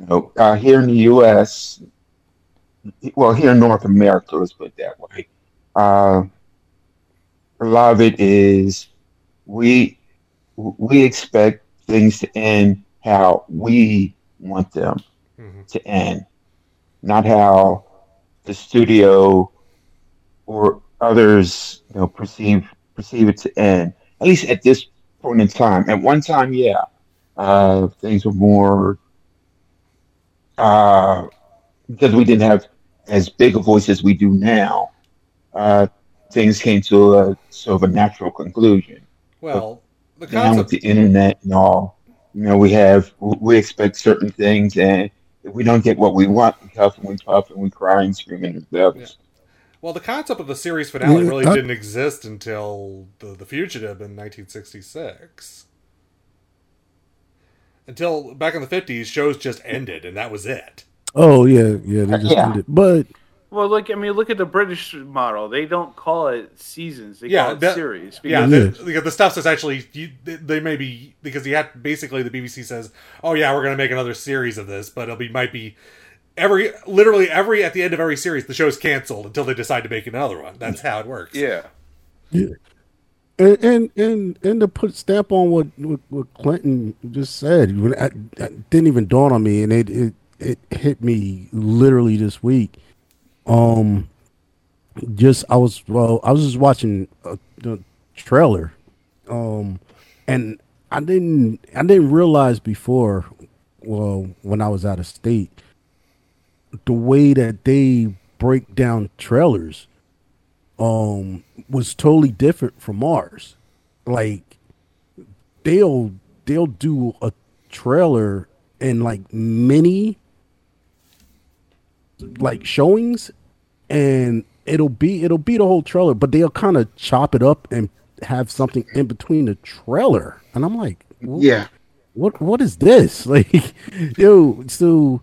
You know, uh, here in the U.S., well, here in North America, let's put it that way. A lot of it is we we expect things to end how we want them Mhm. to end, not how the studio or others, you know, perceive perceive it to end. At least at this point in time. At one time, yeah, uh, things were more uh, because we didn't have as big a voice as we do now. Uh, things came to a sort of a natural conclusion. Well, the Now with the internet and all, you know, we have we expect certain things, and if we don't get what we want, we huff and we puff and we cry and scream in the depths. Well, the concept of the series finale Yeah, really I- didn't exist until the, the Fugitive in 1966. Until back in the 50s, shows just ended, and that was it. Oh yeah, yeah. They just Yeah. ended. But Well, look, I mean, look at the British model. They don't call it seasons; they Yeah, call it that- series. Yeah, because- the, the, the stuff that's actually you, they- they may be because you have basically the BBC says, "Oh yeah, we're going to make another series of this," but it'll be might be every literally every at the end of every series the show's canceled until they decide to make another one. That's how it works. yeah. Yeah. And, and and and to put stamp on what what, what Clinton just said, when I, I didn't even dawn on me, and it, it it hit me literally this week. Um, just I was well, I was just watching a, the trailer, um, and I didn't I didn't realize before, well, when I was out of state, the way that they break down trailers um was totally different from ours. Like they'll they'll do a trailer in like mini like showings and it'll be it'll be the whole trailer, but they'll kind of chop it up and have something in between the trailer. And I'm like, Yeah. what what is this? Like yo, so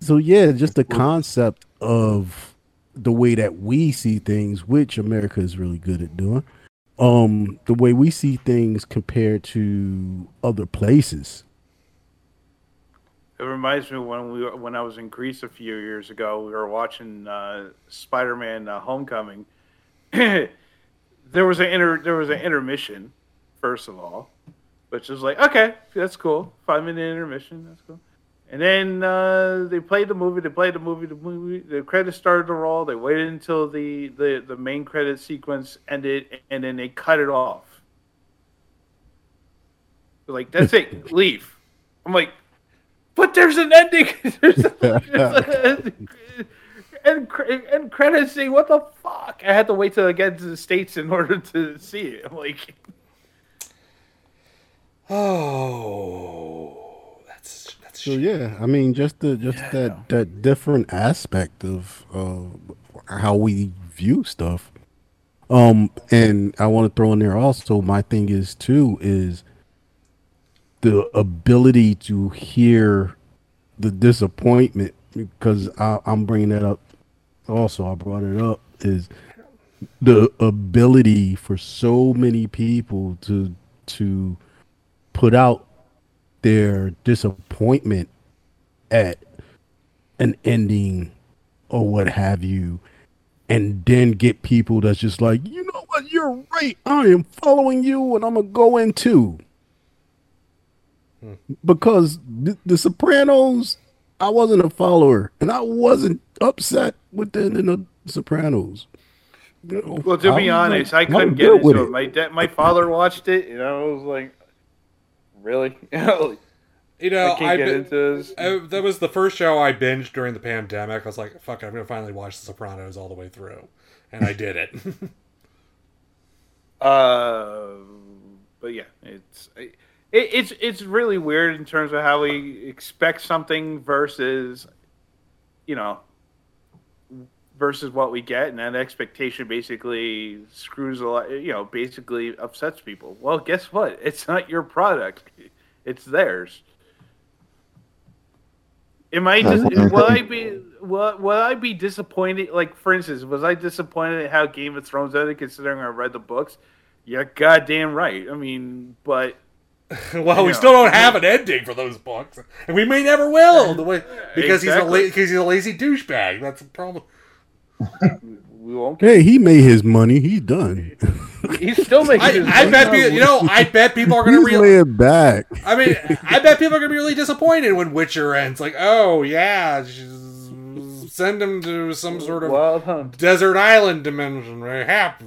so yeah, just the concept of the way that we see things, which America is really good at doing. Um, the way we see things compared to other places. It reminds me when we when I was in Greece a few years ago. We were watching uh, Spider-Man: uh, Homecoming. there was an inter there was an intermission, first of all, which was like okay, that's cool, five minute intermission, that's cool. And then uh, they played the movie. They played the movie. The movie. The credits started to roll. They waited until the the the main credit sequence ended, and then they cut it off. They're like that's it, leave. I'm like, but there's an ending. there's a, and and credits scene. What the fuck? I had to wait till I get to the states in order to see it. I'm like, Oh, that's that's So yeah, I mean, just the just that that different aspect of uh, how we view stuff. Um, and I want to throw in there also. My thing is too is the ability to hear the disappointment because I, I'm bringing that up. Also, I brought it up is the ability for so many people to to put out their disappointment at an ending or what have you and then get people that's just like you know what? You're right. I am following you and i'm gonna go in too because the, the sopranos i wasn't a follower and i wasn't upset with the ending of sopranos You know, well, to I be was honest, like, I couldn't I'm get into with it. My dad, my father watched it, and I was like, really? You know, I can't I get into this. I- that was the first show I binged during the pandemic. I was like, "Fuck, I'm gonna finally watch The Sopranos all the way through," and I did it. Uh, but yeah, it's it, it's it's really weird in terms of how we expect something versus, you know, versus what we get, and that expectation basically screws a lot. You know, basically upsets people. Well, guess what? It's not your product; it's theirs. Am I? Dis- will I be? Will, will I be disappointed? Like, for instance, was I disappointed at how Game of Thrones ended, considering I read the books? You're goddamn right. I mean, but well, we still don't have an ending for those books, and we may never will. The way because Exactly. he's a because he's a lazy douchebag. That's the problem. we won't. hey he made his money he's done He's still making. I, his I money. bet people, you know, I bet people are gonna he's realize. laying back I mean, I bet people are gonna be really disappointed when Witcher ends. Like, oh yeah, send him to some sort of Wild um, desert island dimension. Right? Happy.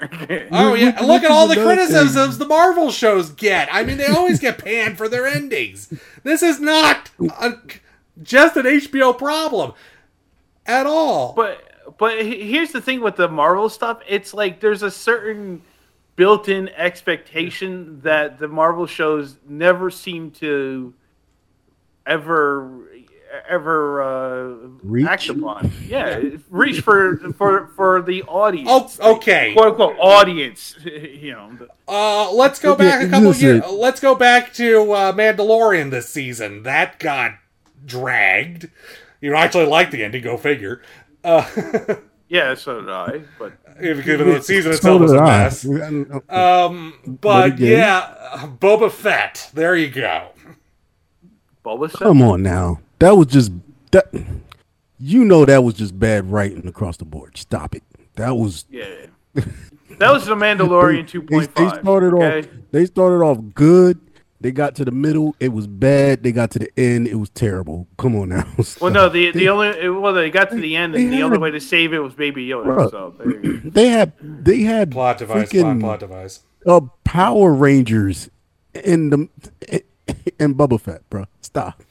Oh yeah, and look at all the Which is another criticisms the Marvel shows get. I mean, they always get panned for their endings. This is not a, just an HBO problem. at all. But but here's the thing with the Marvel stuff. It's like there's a certain built-in expectation that the Marvel shows never seem to ever ever uh, Reach? act upon. Yeah, reach for for for the audience. Oh, okay. quote unquote audience. You know. the- Uh, let's go back a couple listen. years. Let's go back to uh, Mandalorian this season. That got dragged. You actually like the ending. Go figure. Uh, Yeah, so did I. But even though the season So itself was a did mess. Um, but yeah, Boba Fett. There you go. Boba Fett. Come on now. That was just that. You know that was just bad writing across the board. Stop it. That was. Yeah. That was the Mandalorian They, 2.5. they started okay? off. They started off good. They got to the middle. It was bad. They got to the end. It was terrible. Come on now. Well, no, the the only well, they got to the end, and the only way to save it was Baby Yoda. Bruh. So there you go. They had they had Plot device. Plot, freaking plot device. uh, Power Rangers in the in Boba Fett, bro. Stop.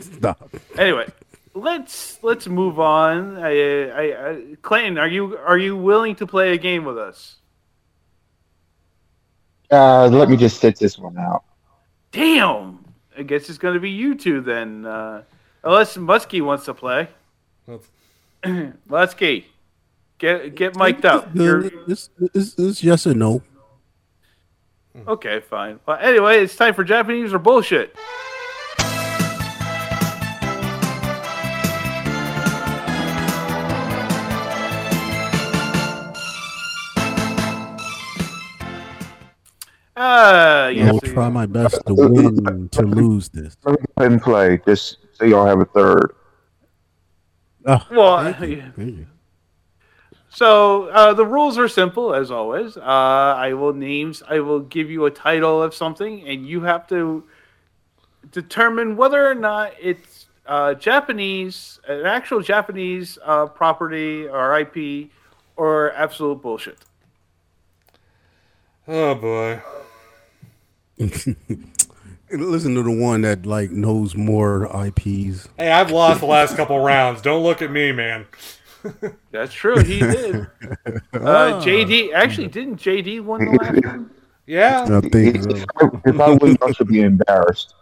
Stop. Anyway, let's let's move on. I, I, I, Clayton, are you are you willing to play a game with us? Uh, let me just sit this one out. Damn, I guess it's going to be you two then, uh, unless Muskie wants to play. That's- Muskie, get get mic'd up. You're, It's, it's, it's yes or no. okay, fine. But anyway, it's time for Japanese or bullshit. Ah, I will try my best to win to lose this. Let me go ahead and play, just so y'all have a third. Ah, Well, thank you. So uh, the rules are simple as always. Uh, I will names. I will give you a title of something, and you have to determine whether or not it's uh, Japanese, an actual Japanese uh, property or IP, or absolute bullshit. Oh boy. Listen to the one that like knows more IPs. Hey, I've lost the last couple rounds. Don't look at me, man. That's true. He did. Uh, JD actually didn't. JD won the last one. Yeah. I think so. If I win, I should be embarrassed.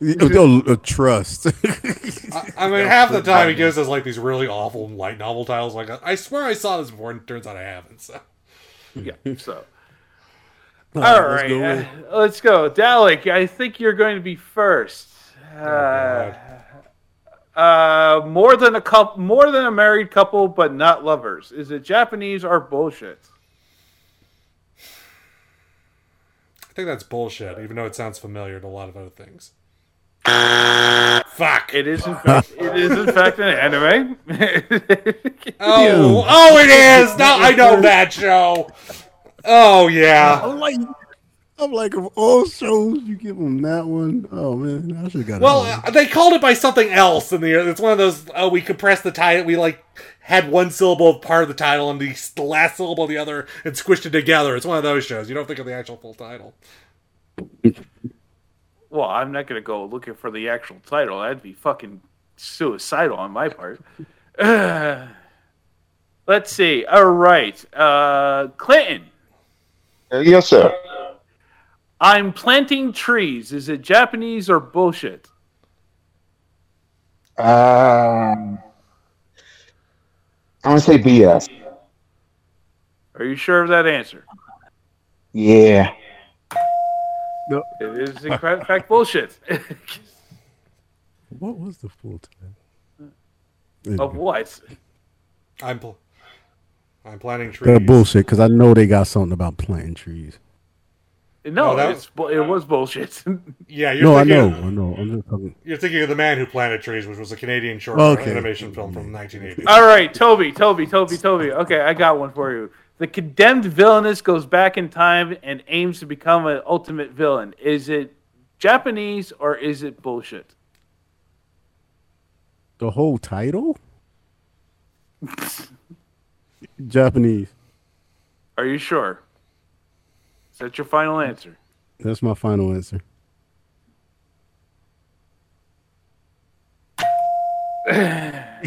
Yo, uh, trust. I, I mean, half the time he gives us like these really awful light novel titles. Like, I swear I saw this before, and it turns out I haven't. So, Yeah. So. All All right, let's go uh, let's go, Dalek. I think you're going to be first. Uh, God. uh, more than a couple, more than a married couple, but not lovers. Is it Japanese or bullshit? I think that's bullshit. Even though it sounds familiar to a lot of other things. Fuck. It is in fact, it is in fact an anime. Oh, oh, it is. Now I know that show. Oh yeah. I'm like, I'm like, of all shows, you give them that one. Oh man, I should have got. Well, one. they called it by something else in the. It's one of those. Oh, we compressed the title. We like had one syllable of part of the title and the, the last syllable of the other and squished it together. It's one of those shows. You don't think of the actual full title. well, I'm not going to go looking for the actual title. That'd be fucking suicidal on my part. Uh, let's see. All right, uh, Clinton. Yes, sir. I'm planting trees. Is it Japanese or bullshit? Um, I'm gonna say BS. Are you sure of that answer? Yeah. No. It is in fact bullshit. what was the full time? of what? I'm. Pl- I'm planting trees. That bullshit because I know they got something about planting trees. No, Oh, that it's it was bullshit. Yeah, you're No, I know, I know. I'm just talking. You're thinking of the man who planted trees, which was a Canadian short Okay. animation film from mm-hmm. 1980. All right, Toby, Toby, Toby, Toby. Okay, I got one for you. The condemned villainess goes back in time and aims to become an ultimate villain. Is it Japanese or is it bullshit? The whole title? Japanese. Are you sure? Is that your final answer? That's my final answer.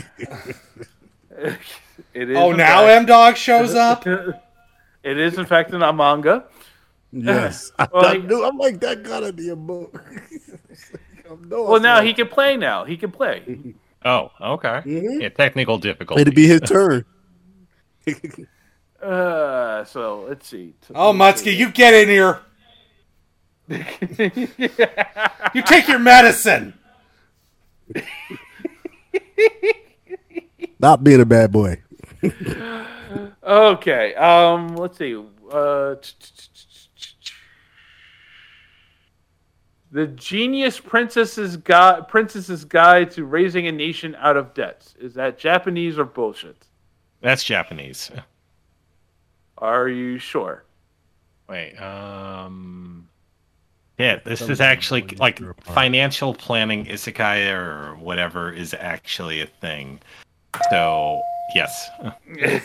It is Oh, now M Dog shows up. It is in fact in a manga. Yes, I, Well, I he- knew. I'm like that gotta be a book. no, Well, now he can play. Now he can play. Oh, okay. Mhm. Yeah, technical difficulty. It'd be his turn. Uh, so let's see. Oh, Mutsky, you get in here. You take your medicine. Not being a bad boy. Okay. Um. Let's see. Uh. The Genius Princess's Guide, Princess's Guide to Raising a Nation Out of Debts. Is that Japanese or bullshit? That's Japanese. Are you sure? Wait, um, yeah, this is actually like financial planning isekai or whatever is actually a thing. So yes,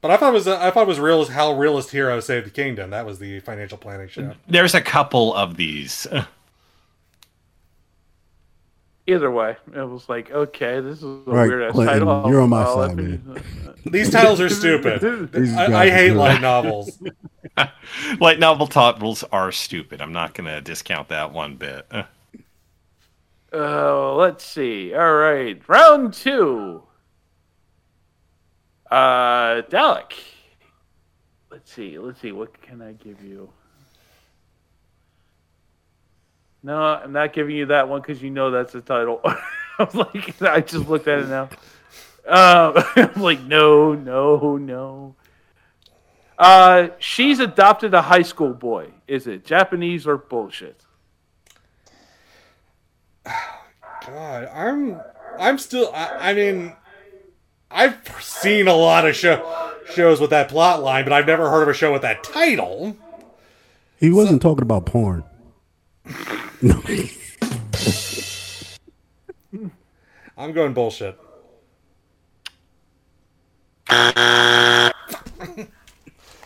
But I thought it was I thought it was real how realist hero saved the kingdom. That was the financial planning show. there's a couple of these. Either way, it was like, okay, this is a Right, weird ass title. you're on my I'll side, man. These titles are stupid. These I, I hate good. light novels. Light novel titles are stupid. I'm not going to discount that one bit. Uh, let's see. All right, round two. Uh, Dalek. Let's see. Let's see. What can I give you? No, I'm not giving you that one because you know that's the title. I was like, I just looked at it now. Um, I'm like, no, no, no. Uh, she's adopted a high school boy. Is it Japanese or bullshit? God, I'm I'm still I, I mean I've seen a lot of show, shows with that plot line, but I've never heard of a show with that title. He wasn't talking about porn. I'm going bullshit. It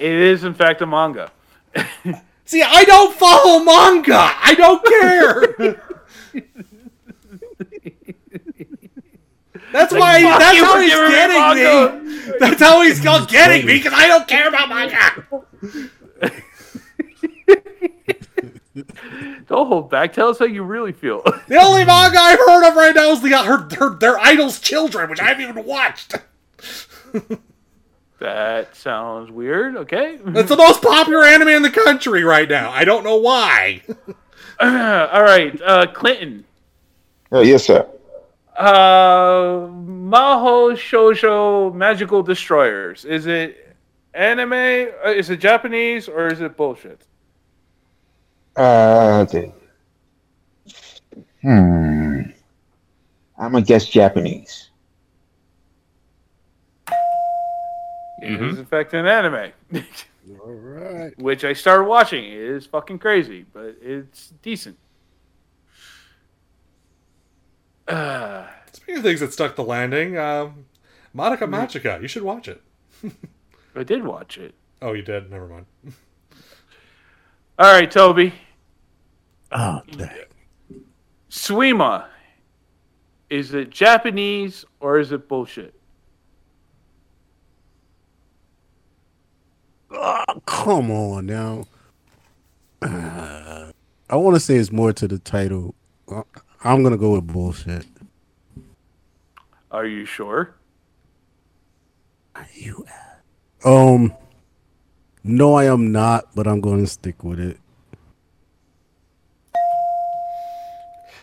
is, in fact, a manga. See, I don't follow manga. I don't care. That's why. fuck that's how he's giving me getting me. That's how he's getting me because I don't care about manga. Don't hold back. Tell us how you really feel. The only manga I've heard of right now is the her, her their idol's children, which I haven't even watched. that sounds weird. Okay. It's the most popular anime in the country right now. I don't know why. All right, uh, Clinton. Oh, yes, sir. Uh, Maho Shoujo Magical Destroyers. Is it anime? uh, Is it Japanese or is it bullshit? Uh, okay. Hmm. I'm gonna guess Japanese. It is in fact an anime. All right. Which I started watching. It is fucking crazy, but it's decent. Uh, Speaking of things that stuck the landing, um, Madoka Magica, you should watch it. I did watch it. Oh, you did. Never mind. All right, Toby. Oh, dang. Suima. Is it Japanese or is it bullshit? Oh, come on now. Uh, I want to say it's more to the title. Uh, I'm gonna go with bullshit. Are you sure? Are you. Um. No, I am not, but I'm going to stick with it.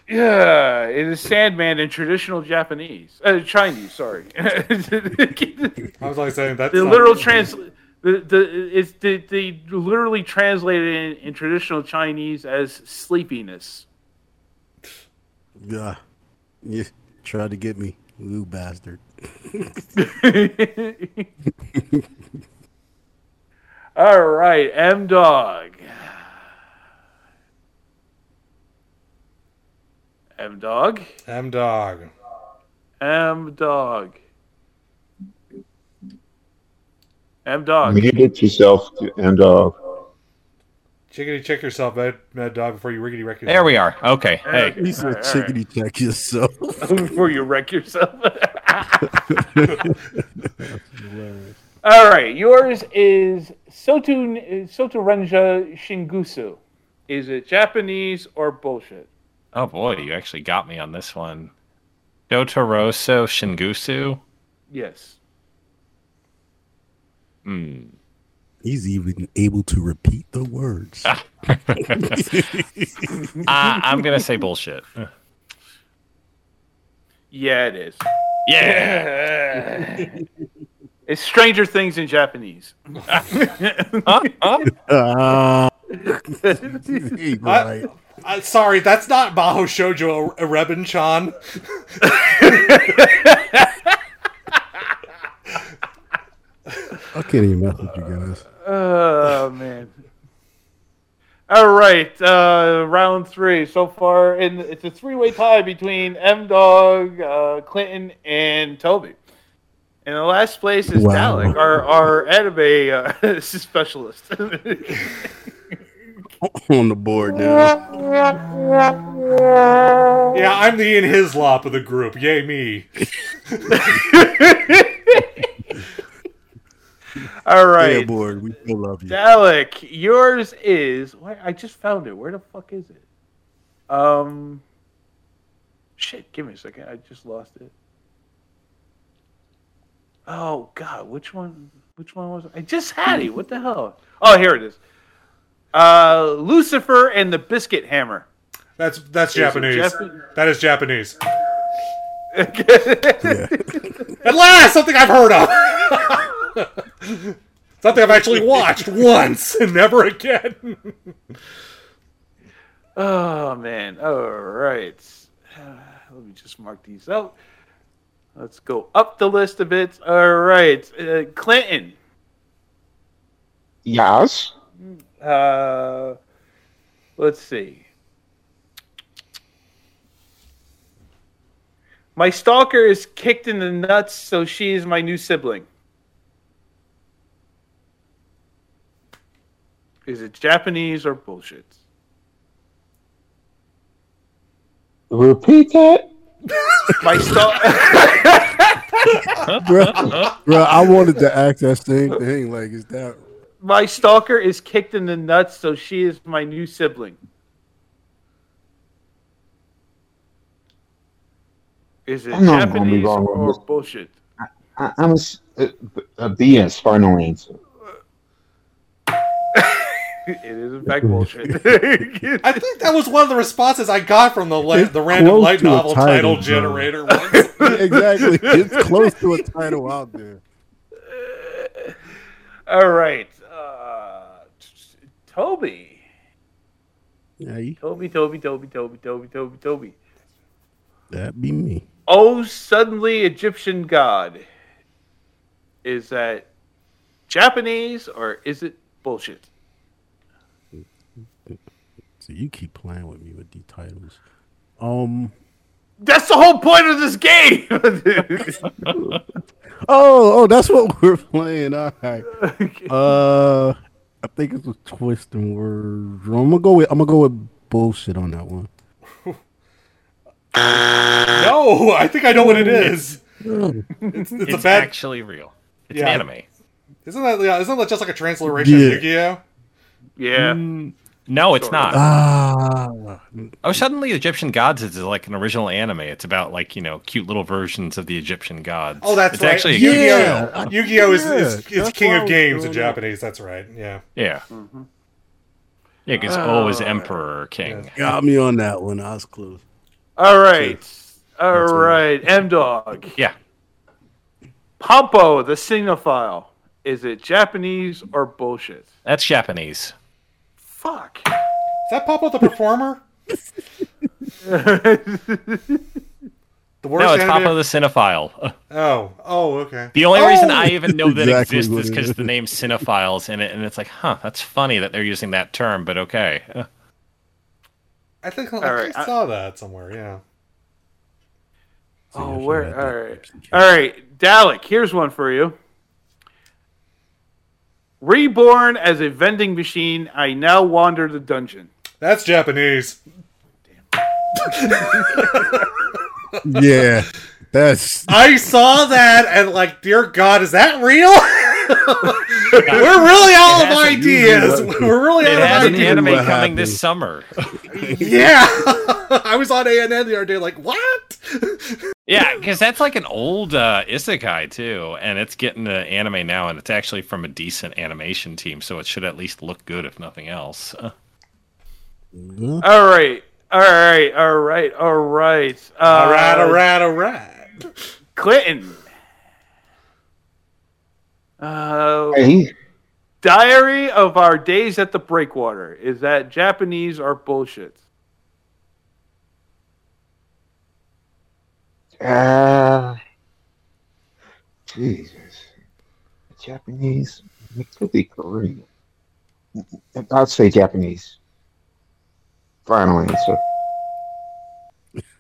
Yeah, it is Sandman in traditional Japanese, uh, Chinese. Sorry, I was like saying that the not- literal trans. The, the it's the, they literally translated in, in traditional Chinese as sleepiness. Yeah. You tried to get me, you bastard. All right, M Dog. M Dog. M Dog. M Dog. M Dog. Mute it yourself to end off. Chickadee check yourself, Mad, Mad Dog, before you rickety wreck yourself. There we are. Okay. Hey. He said, All right. chickadee check yourself. Before you wreck yourself. All right, yours is Sotu Sotorenja Shingusu. Is it Japanese or bullshit? Oh boy, you actually got me on this one. Dotoroso Shingusu. Yes. Hmm. He's even able to repeat the words. uh, I'm gonna say bullshit. Yeah, it is. Yeah. it's Stranger Things in Japanese. Ah. I- I- sorry, that's not Baho Shoujo Ereben Chan. I can't even mess with you guys. Oh man. All right, uh, round three. So far, in it's a three-way tie between M Dog, uh, Clinton, and Toby. And the last place is Wow. Dalek, our our anime uh, specialist. On the board now. Yeah, I'm the in his lop of the group. Yay me. All right, Yeah, board. We still love you. Dalek, yours is. Where, I just found it. Where the fuck is it? Um. Shit, give me a second. I just lost it. Oh God, which one? Which one was it? I just had it. What the hell? Oh, here it is. Uh, Lucifer and the Biscuit Hammer. That's that's Japanese. Jap- that is Japanese. At last, something I've heard of. something I've actually watched once and never again. Oh man! All right. Uh, let me just mark these out. Let's go up the list a bit. All right, uh, Clinton. Yes. Uh, let's see. My stalker is kicked in the nuts, so she is my new sibling. Is it Japanese or bullshit? Repeat that. My stalker. bro, bro, I wanted to act that same thing. Like, is that My stalker is kicked in the nuts, so she is my new sibling. Is it I'm gonna be Japanese wrong on or bullshit? I, I'm a, s- uh, a, a B as final answer. It is in fact bullshit. I think that was one of the responses I got from the la- the random light novel title, title, generator. once. exactly? It's close to a title out there. All right, uh, Toby, Yeah, Toby, Toby, Toby, Toby, Toby, Toby, Toby. that be me. Oh, suddenly Egyptian god. Is that Japanese or is it bullshit? So you keep playing with me with these titles. Um. That's the whole point of this game. Oh, oh, that's what we're playing. All right. Uh, I think it's a twist and words. I'm gonna go with. I'm gonna go with bullshit on that one. no, I think I know what it is. It's, it's, It's, a bad. actually real. It's Yeah. anime. Isn't that yeah, isn't that just like a transliteration Yeah. of Yu-Gi-Oh? yeah. Mm, no, it's not. Ah, Oh, suddenly Egyptian gods is like an original anime. It's about like you know cute little versions of the Egyptian gods. Oh, that's it's right. actually Yu-Gi-Oh! Yeah, Yu-Gi-Oh is, yeah, is, is king of games in doing that. Japanese. That's right. Yeah. yeah, Mm-hmm. yeah. Because O is emperor or king. got me on that one. I was close. All right. All That's. M Dog. Yeah, Pompo, the Cinephile. Is it Japanese or bullshit? that's Japanese. Fuck. Is that Papa the Performer? The worst No, it's anime- Papa the Cinephile. Oh, oh, okay. The only reason I Oh! even know that Exactly exists is because the name Cinephiles in it, and it's like, huh, that's funny that they're using that term, but okay. I think I, All right, think I I- saw that somewhere. Yeah. Oh, where? All right. All right. Dalek, here's one for you. Reborn as a vending machine, I now wander the dungeon. That's Japanese. Yeah, That's I saw that and like, dear God, is that real? We're really out of ideas. We're really It out has of an ideas. anime what coming this summer. Yeah, I was on ANN the other day. Like, what? yeah, because that's like an old uh, isekai too, and it's getting to anime now, and it's actually from a decent animation team, so it should at least look good, if nothing else. Uh, All right, all right, all right, all right. Uh, all right, all right, all right. Clinton. Uh, Hey, Diary of Our Days at the Breakwater. Is that Japanese or bullshit? uh, Jesus, Japanese. It could be Korean. I'll say Japanese. Final answer.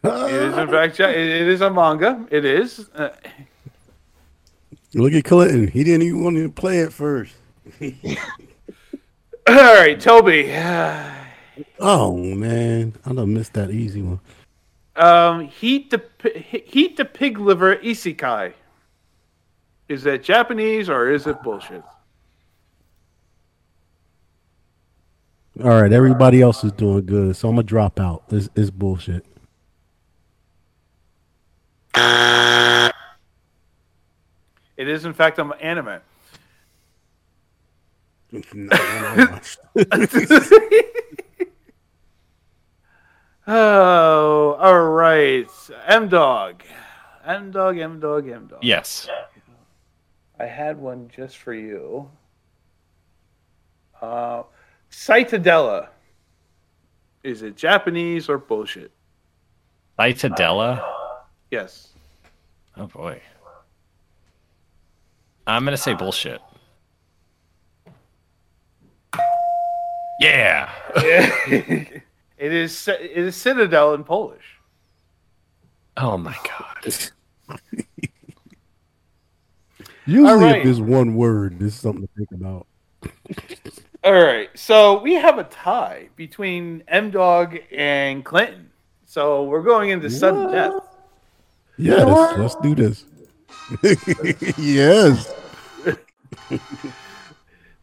It is in fact, it is a manga. It is. Uh, look at Clinton. He didn't even want to play at first. all right, Toby. Oh man, I done missed that easy one. Um, heat the heat the pig liver isekai. Is that Japanese or is it bullshit? All right, everybody else is doing good, so I'm gonna drop out. This is bullshit. It is in fact an anime. Oh, all right. M Dog. M Dog, M Dog, M Dog. yes. I had one just for you. Uh, Citadella. Is it Japanese or bullshit? Citadella. Yes. Oh boy. I'm gonna say bullshit. Yeah. it is. It is Citadel in Polish. Oh my god. Usually, All right. if it's one word, this is something to think about. All right. So we have a tie between M Dog and Clinton. So we're going into sudden death. Yes, let's do this. yes.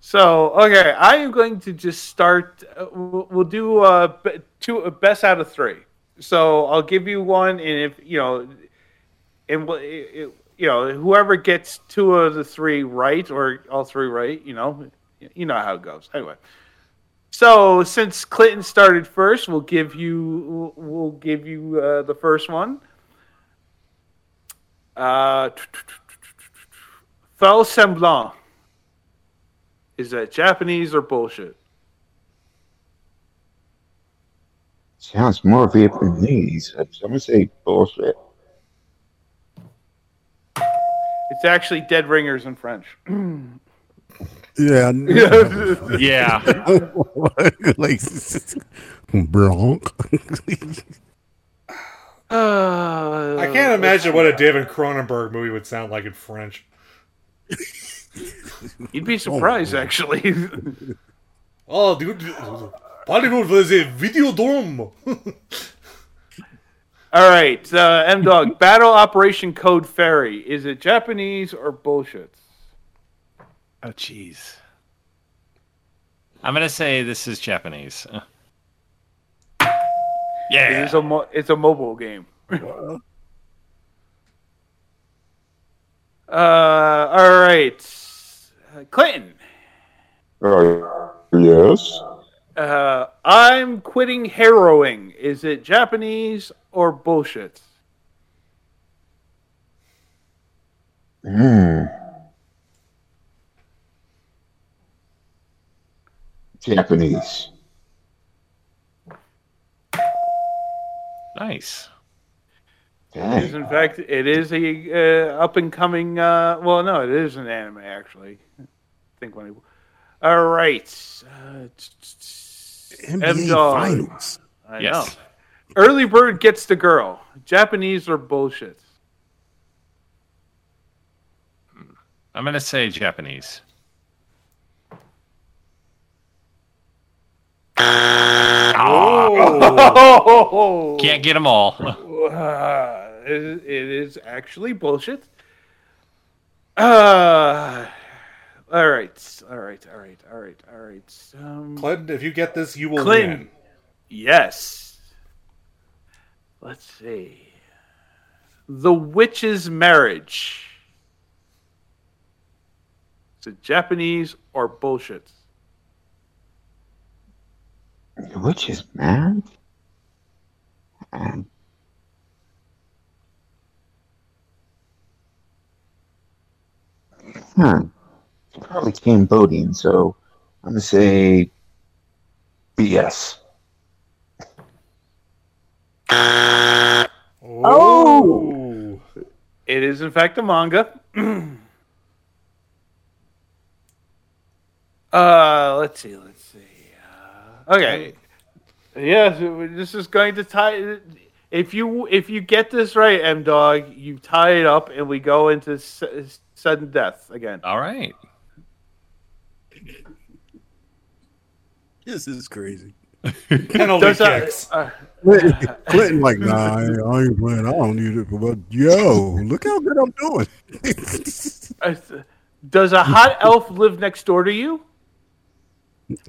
So okay, I am going to just start. Uh, we'll, we'll do uh, two uh, best out of three. So I'll give you one, and if you know, and it, it, you know, whoever gets two of the three right or all three right, you know, you know how it goes. Anyway, so since Clinton started first, we'll give you we'll give you uh, the first one. Uh, Faux semblant. Is that Japanese or bullshit? Sounds more Vietnamese. I'm gonna say bullshit. It's actually dead ringers in French. Yeah. Yeah. like Blanc. Uh, I can't imagine what a David Cronenberg movie would sound like in French. You'd be surprised, Oh, actually. Oh, dude. Parlez-vous de Videodrome? All right, uh, M Dog. Battle Operation Code Fairy. Is it Japanese or bullshit? Oh jeez. I'm gonna say this is Japanese. Yeah. is a mo- it's a mobile game. Uh, all right, Clinton. Uh, yes. Uh, I'm quitting harrowing. Is it Japanese or bullshit? Hmm. Japanese. Nice. It is, in fact, it is a uh, up and coming. Uh, well, no, it is an anime actually. I think when. It, all right. Uh, NBA M-Dog. Finals. I Yes. know. Early bird gets the girl. Japanese or bullshit? I'm gonna say Japanese. Oh, Can't get them all. Uh, it it is actually bullshit. Uh, all right, all right, all right, all right, all right. Um, Clinton, if you get this, you will Clinton. win. Yes. Let's see. The Witch's Marriage. Is it Japanese or bullshit? Which is mad? Um, huh. It's probably Cambodian, so I'm gonna say BS. Oh. It is, in fact, a manga. uh, let's see, let's see. Uh, okay. Yes, this is going to tie. If you if you get this right, M Dog, you tie it up, and we go into su- sudden death again. All right. This is crazy. Penalty Does that- kicks. uh, Clinton, Clinton like, nah, I ain't, I ain't playing. I don't need it. But yo, look how good I'm doing. uh, does a hot elf live next door to you?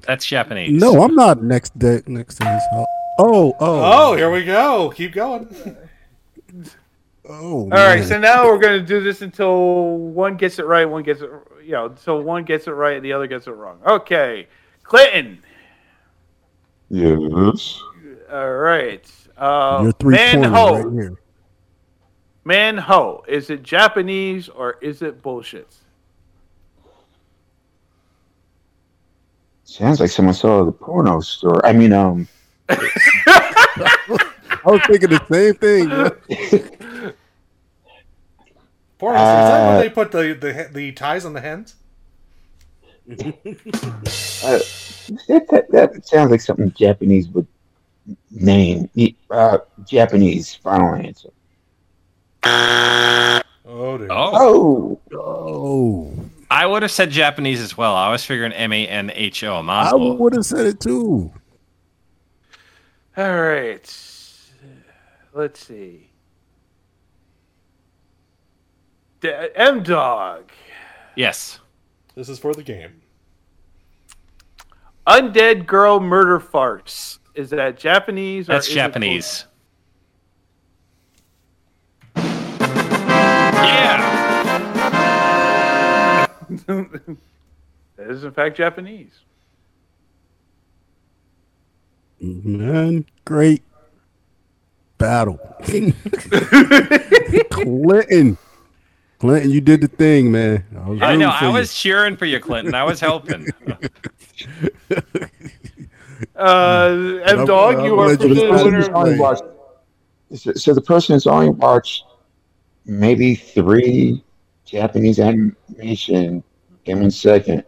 That's Japanese. no, I'm not next day, next to his house. Oh, oh, Oh, here we go. Keep going. Oh. All right, man. so now we're going to do this until one gets it right, one gets it, you know, so one gets it right and the other gets it wrong. Okay, Clinton. Yes. All right. Uh, You're three Man corners Ho. right here. Man Ho. Is it Japanese or is it bullshit? Sounds like someone saw the porno store. I mean, um, I was thinking the same thing. bro. Porno, is that when Uh, they put the, the the ties on the hens? uh, that, that, that sounds like something Japanese would name. Uh, Japanese. Final answer. Oh, dude. Oh, Oh, I would have said Japanese as well. I was figuring M A N H O. I Mazel. would have said it too. All right. Let's see. D- M Dog. Yes. This is for the game. Undead Girl Murder Farce. Is that Japanese? That's is it Japanese. Yeah. that is, in fact, Japanese. Man, great battle. Clinton. Clinton, you did the thing, man. I, was I know. I you. was cheering for you, Clinton. I was helping. Uh, M I'm- Dog, you are the was winner. only watched, so, so the person has only watched maybe three Japanese animation. Came in second.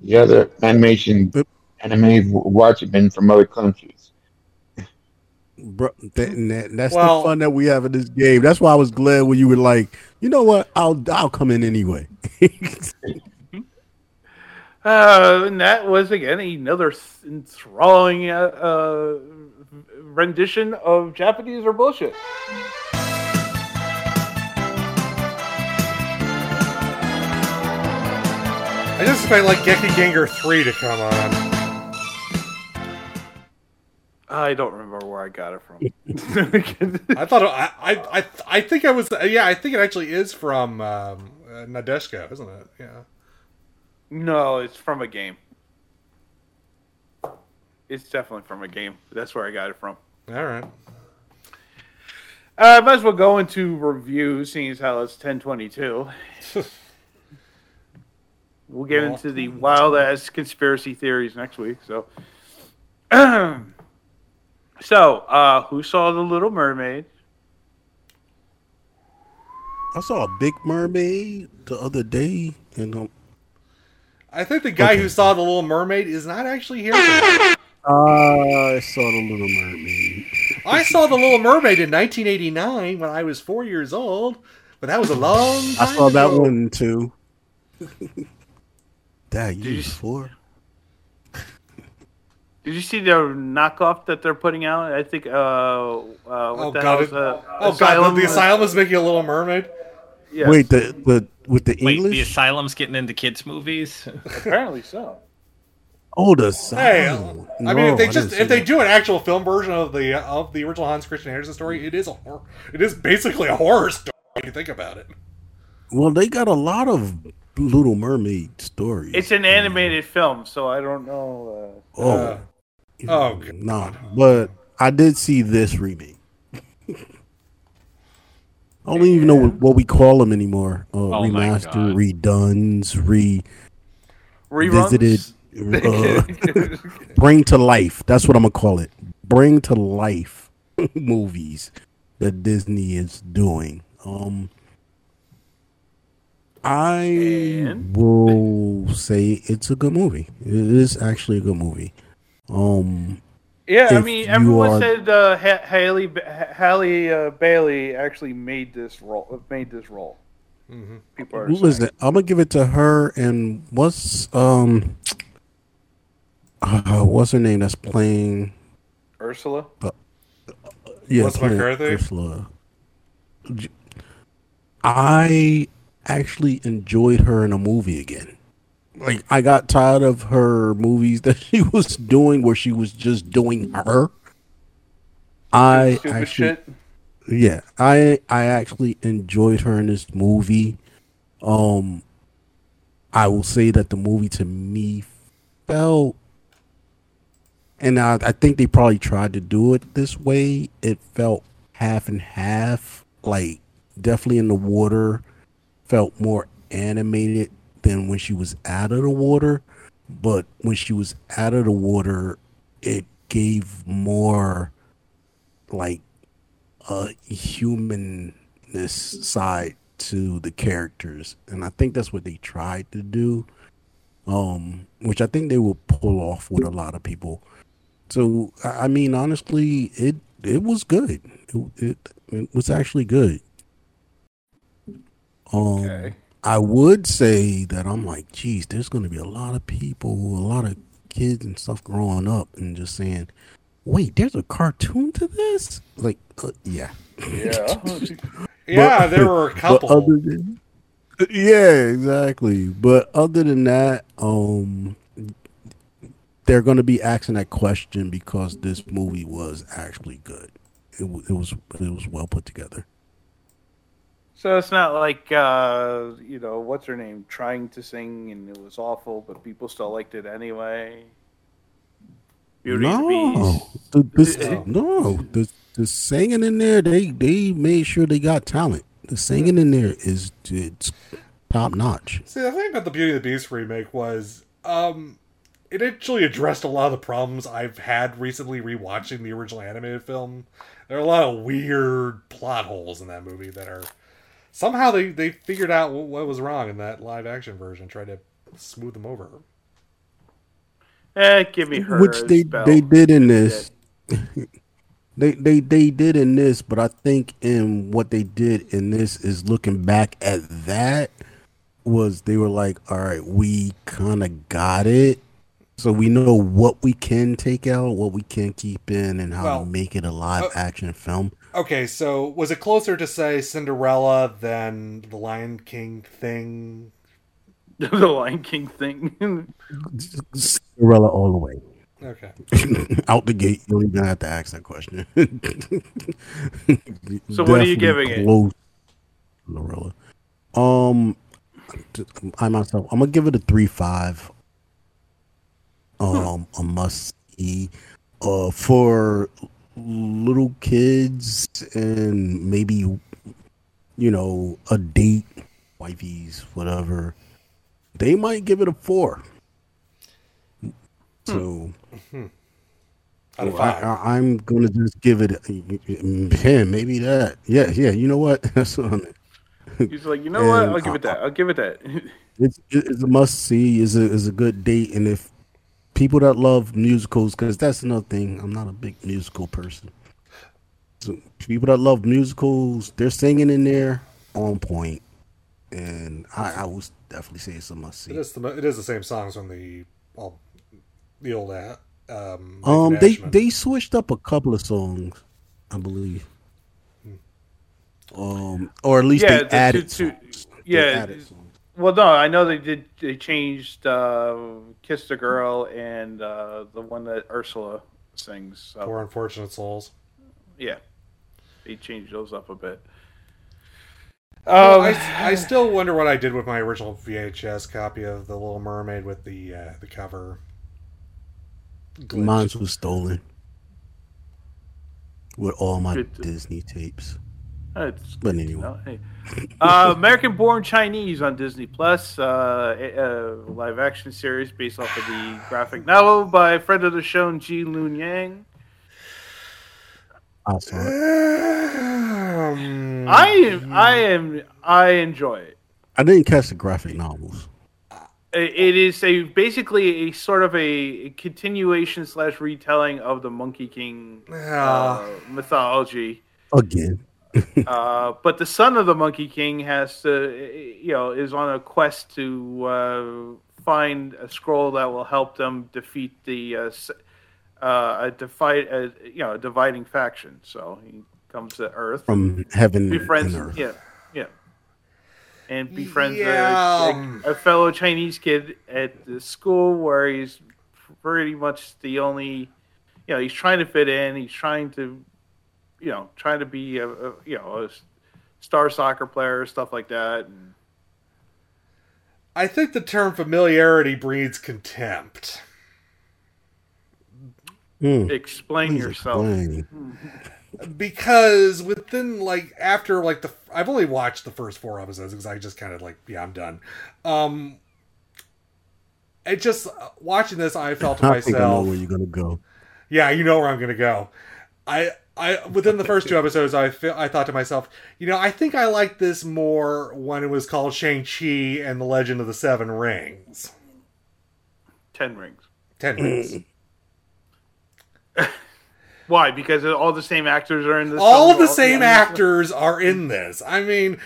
The other animation anime watch have been from other countries. Bro, that, that- that's Well- the fun that we have in this game. That's why I was glad when you were like, you know what? I'll I'll come in anyway. Uh, and that was again another th- enthralling uh, uh, rendition of Japanese or bullshit. I just expect like Gekiganger 3 to come on. I don't remember where I got it from. I thought I I I, I think I was yeah I think it actually is from um, uh, Nadesico, isn't it? Yeah. no, it's from a game. It's definitely from a game. That's where I got it from. All right. Uh, might as well go into reviews, seeing as how it's ten twenty two. We'll get Well. into the wild ass conspiracy theories next week. So, so uh, who saw the Little Mermaid? I saw a big mermaid the other day, and um, I think the guy who saw the Little Mermaid is not actually here. tonight. I saw the Little Mermaid. I saw the Little Mermaid in 1989 when I was four years old, but that was a long time I saw that one too. Dad, you was four. Did you see the knockoff that they're putting out? I think. Uh, uh, what Oh the god! hell It, is, uh, oh god! The, the asylum is making a Little Mermaid. Yeah. Wait, the the with the Wait, English? the asylum's getting into kids' movies. Apparently so. oh, the Hey, asylum. I mean, if they just if they that. do an actual film version of the of the original Hans Christian Andersen story, it is a horror. It is basically a horror story. If you think about it. well, they got a lot of Little Mermaid stories. It's an animated film, so I don't know. Uh, oh, Uh, oh, God. nah, but I did see this remake. I don't even know what, what we call them anymore. Uh, Oh my remaster, God. redones, re revisited, uh, bring to life. That's what I'm gonna call it. Bring to life movies that Disney is doing. Um, I And? will say it's a good movie. It is actually a good movie. Um, Yeah, I mean, everyone are- said uh, ha- Haley Ba- Halle uh, Bailey actually made this role. Made this role. Mm-hmm. People are who is it? I'm gonna give it to her. And what's um, uh, what's her name? That's playing. Ursula. Yeah, Melissa playing McCarthy? Ursula. J- I actually enjoyed her in a movie again. Like I got tired of her movies that she was doing where she was just doing her. I Stupid actually shit. yeah, I I actually enjoyed her in this movie. Um I will say that the movie to me felt and I, I think they probably tried to do it this way. It felt half and half, like definitely in the water, felt more animated than when she was out of the water. But when she was out of the water, it gave more like a humanness side to the characters. And I think that's what they tried to do. Um, which I think they will pull off with a lot of people. So I mean, honestly, it it was good. It it, it was actually good. Um, Okay. I would say that I'm like, geez, there's going to be a lot of people, a lot of kids and stuff growing up and just saying, wait, there's a cartoon to this? Like, uh, yeah. Yeah. Yeah, But- there were a couple. other than- yeah, exactly. But other than that, um, they're going to be asking that question because this movie was actually good. It, it was it was well put together. So it's not like uh, you know what's her name trying to sing and it was awful, but people still liked it anyway. Beauty and the no, Beast. the, no, the the singing in there, they they made sure they got talent. The singing in there is it's top notch. See, the thing about the Beauty and the Beast remake was, um, it actually addressed a lot of the problems I've had recently rewatching the original animated film. There are a lot of weird plot holes in that movie that are somehow they they figured out what, what was wrong in that live action version, tried to smooth them over. Eh, give me her. which as they Belle. they did in this. they they they did in this, but I think in what they did in this is looking back at that was they were like, all right, we kind of got it. So we know what we can take out, what we can keep in, and how Well, to make it a live uh, action film. Okay, so was it closer to say Cinderella than the Lion King thing? the Lion King thing. Cinderella all the way. Okay. Out the gate, you don't even have to ask that question. So what are you Definitely giving it? close Cinderella. Um, I myself, I'm gonna give it a three five. Um, a must see. Uh, for little kids and maybe, you know, a date, wifeys, whatever. They might give it a four. Hmm. So. Out of Well, I, I, i'm gonna just give it. Yeah, maybe that. Yeah, yeah. You know what? That's what I mean. He's like, you know what? I'll give it that. I'll give it that. It's it's a must see. is a is a good date, and if people that love musicals, because that's another thing. I'm not a big musical person. So people that love musicals, they're singing in there on point, and I, I would definitely say it's a must It see. is the it is the same songs from the well, the old a- Um, Um, they they switched up a couple of songs, I believe. Um, or at least Yeah, they the added. two- two- songs. They yeah, added songs. Well, no, I know they did. They changed uh, "Kiss the Girl" and uh, the one that Ursula sings. So, Poor unfortunate souls. yeah, they changed those up a bit. Well, Um, I, I still wonder what I did with my original VHS copy of The Little Mermaid with the uh, the cover. glitch. Mine was stolen with all my Good. Disney tapes. It's But anyway. Hey. Uh, American Born Chinese on Disney Plus, uh, a, a live action series based off of the graphic novel by friend of the show Gene Luen Yang. I saw it. Um, I am, I am, I enjoy it. I didn't catch the graphic novels. It it is a basically a sort of a continuation slash retelling of the Monkey King uh, Yeah. mythology. Again, uh, but the son of the Monkey King has to, you know, is on a quest to uh, find a scroll that will help them defeat the uh, uh, a divide, uh, you know, a dividing faction. So he comes to Earth, from heaven befriends, and earth. yeah, yeah, and befriends Yeah, a, a, a fellow Chinese kid at the school where he's pretty much the only, you know, he's trying to fit in. He's trying to, you know, trying to be a, a you know a star soccer player, stuff like that. And I think the term familiarity breeds contempt. Hmm. explain Please yourself. explain. because within like after like the I've only watched the first four episodes because I just kind of like yeah I'm done. Um, it just uh, watching this I felt to I think I know where you're gonna go. yeah, you know where I'm gonna go. I I within the first two episodes I feel I thought to myself, you know, I think I liked this more when it was called Shang Chi and the Legend of the Seven Rings. Ten rings. Ten rings. Why? Because all the same actors are in this. all of film? the same actors are in this. I mean,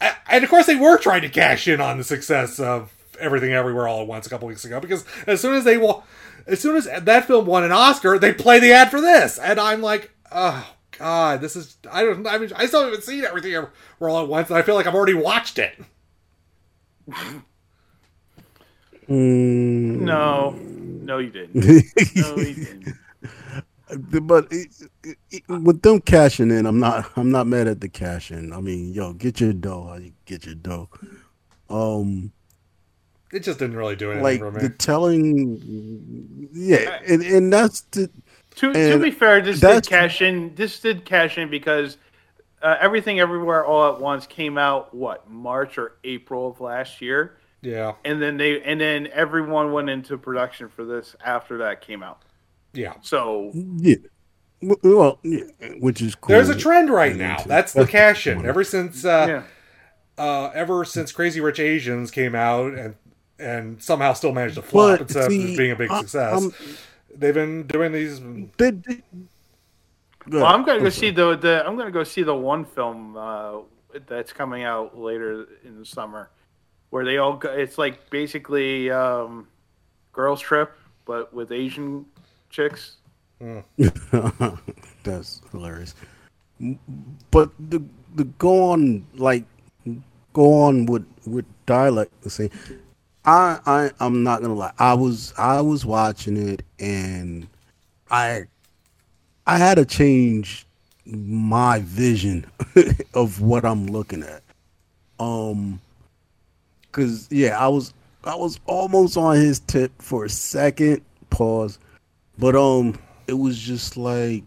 a- and of course they were trying to cash in on the success of Everything Everywhere All at Once a couple weeks ago because as soon as they wa- as soon as that film won an Oscar, they play the ad for this, and I'm like, oh god, this is I don't I mean I still haven't seen Everything Everywhere All at Once, and I feel like I've already watched it. Mm. No, no, you didn't. No, you didn't. but it, it, it- with them cashing in, I'm not. I'm not mad at the cash in. I mean, yo, get your dough. you Get your dough. Um, It just didn't really do anything like for me. the telling, yeah, and, and that's the. To, to be fair, this did cash in. This did cash in because uh, everything, everywhere, all at once came out what March or April of last year, yeah, and then they and then everyone went into production for this after that came out. yeah. So Yeah. Well, yeah, which is cool. There's a trend right now. That's the cash in. Ever since uh, yeah, uh, ever since Crazy Rich Asians came out and and somehow still managed to flop But, instead see, of being a big I- success. I'm- they've been doing these. They- they- well, I'm gonna go I'm see the, the I'm gonna go see the one film uh, that's coming out later in the summer, where they all go, it's like basically um, girls trip but with Asian chicks. That's hilarious. But the the go on like go on with with dialect the same. I I I'm not gonna lie. I was I was watching it and I I had to change my vision of what I'm looking at. Um cuz yeah, I was I was almost on his tip for a second pause. But um it was just like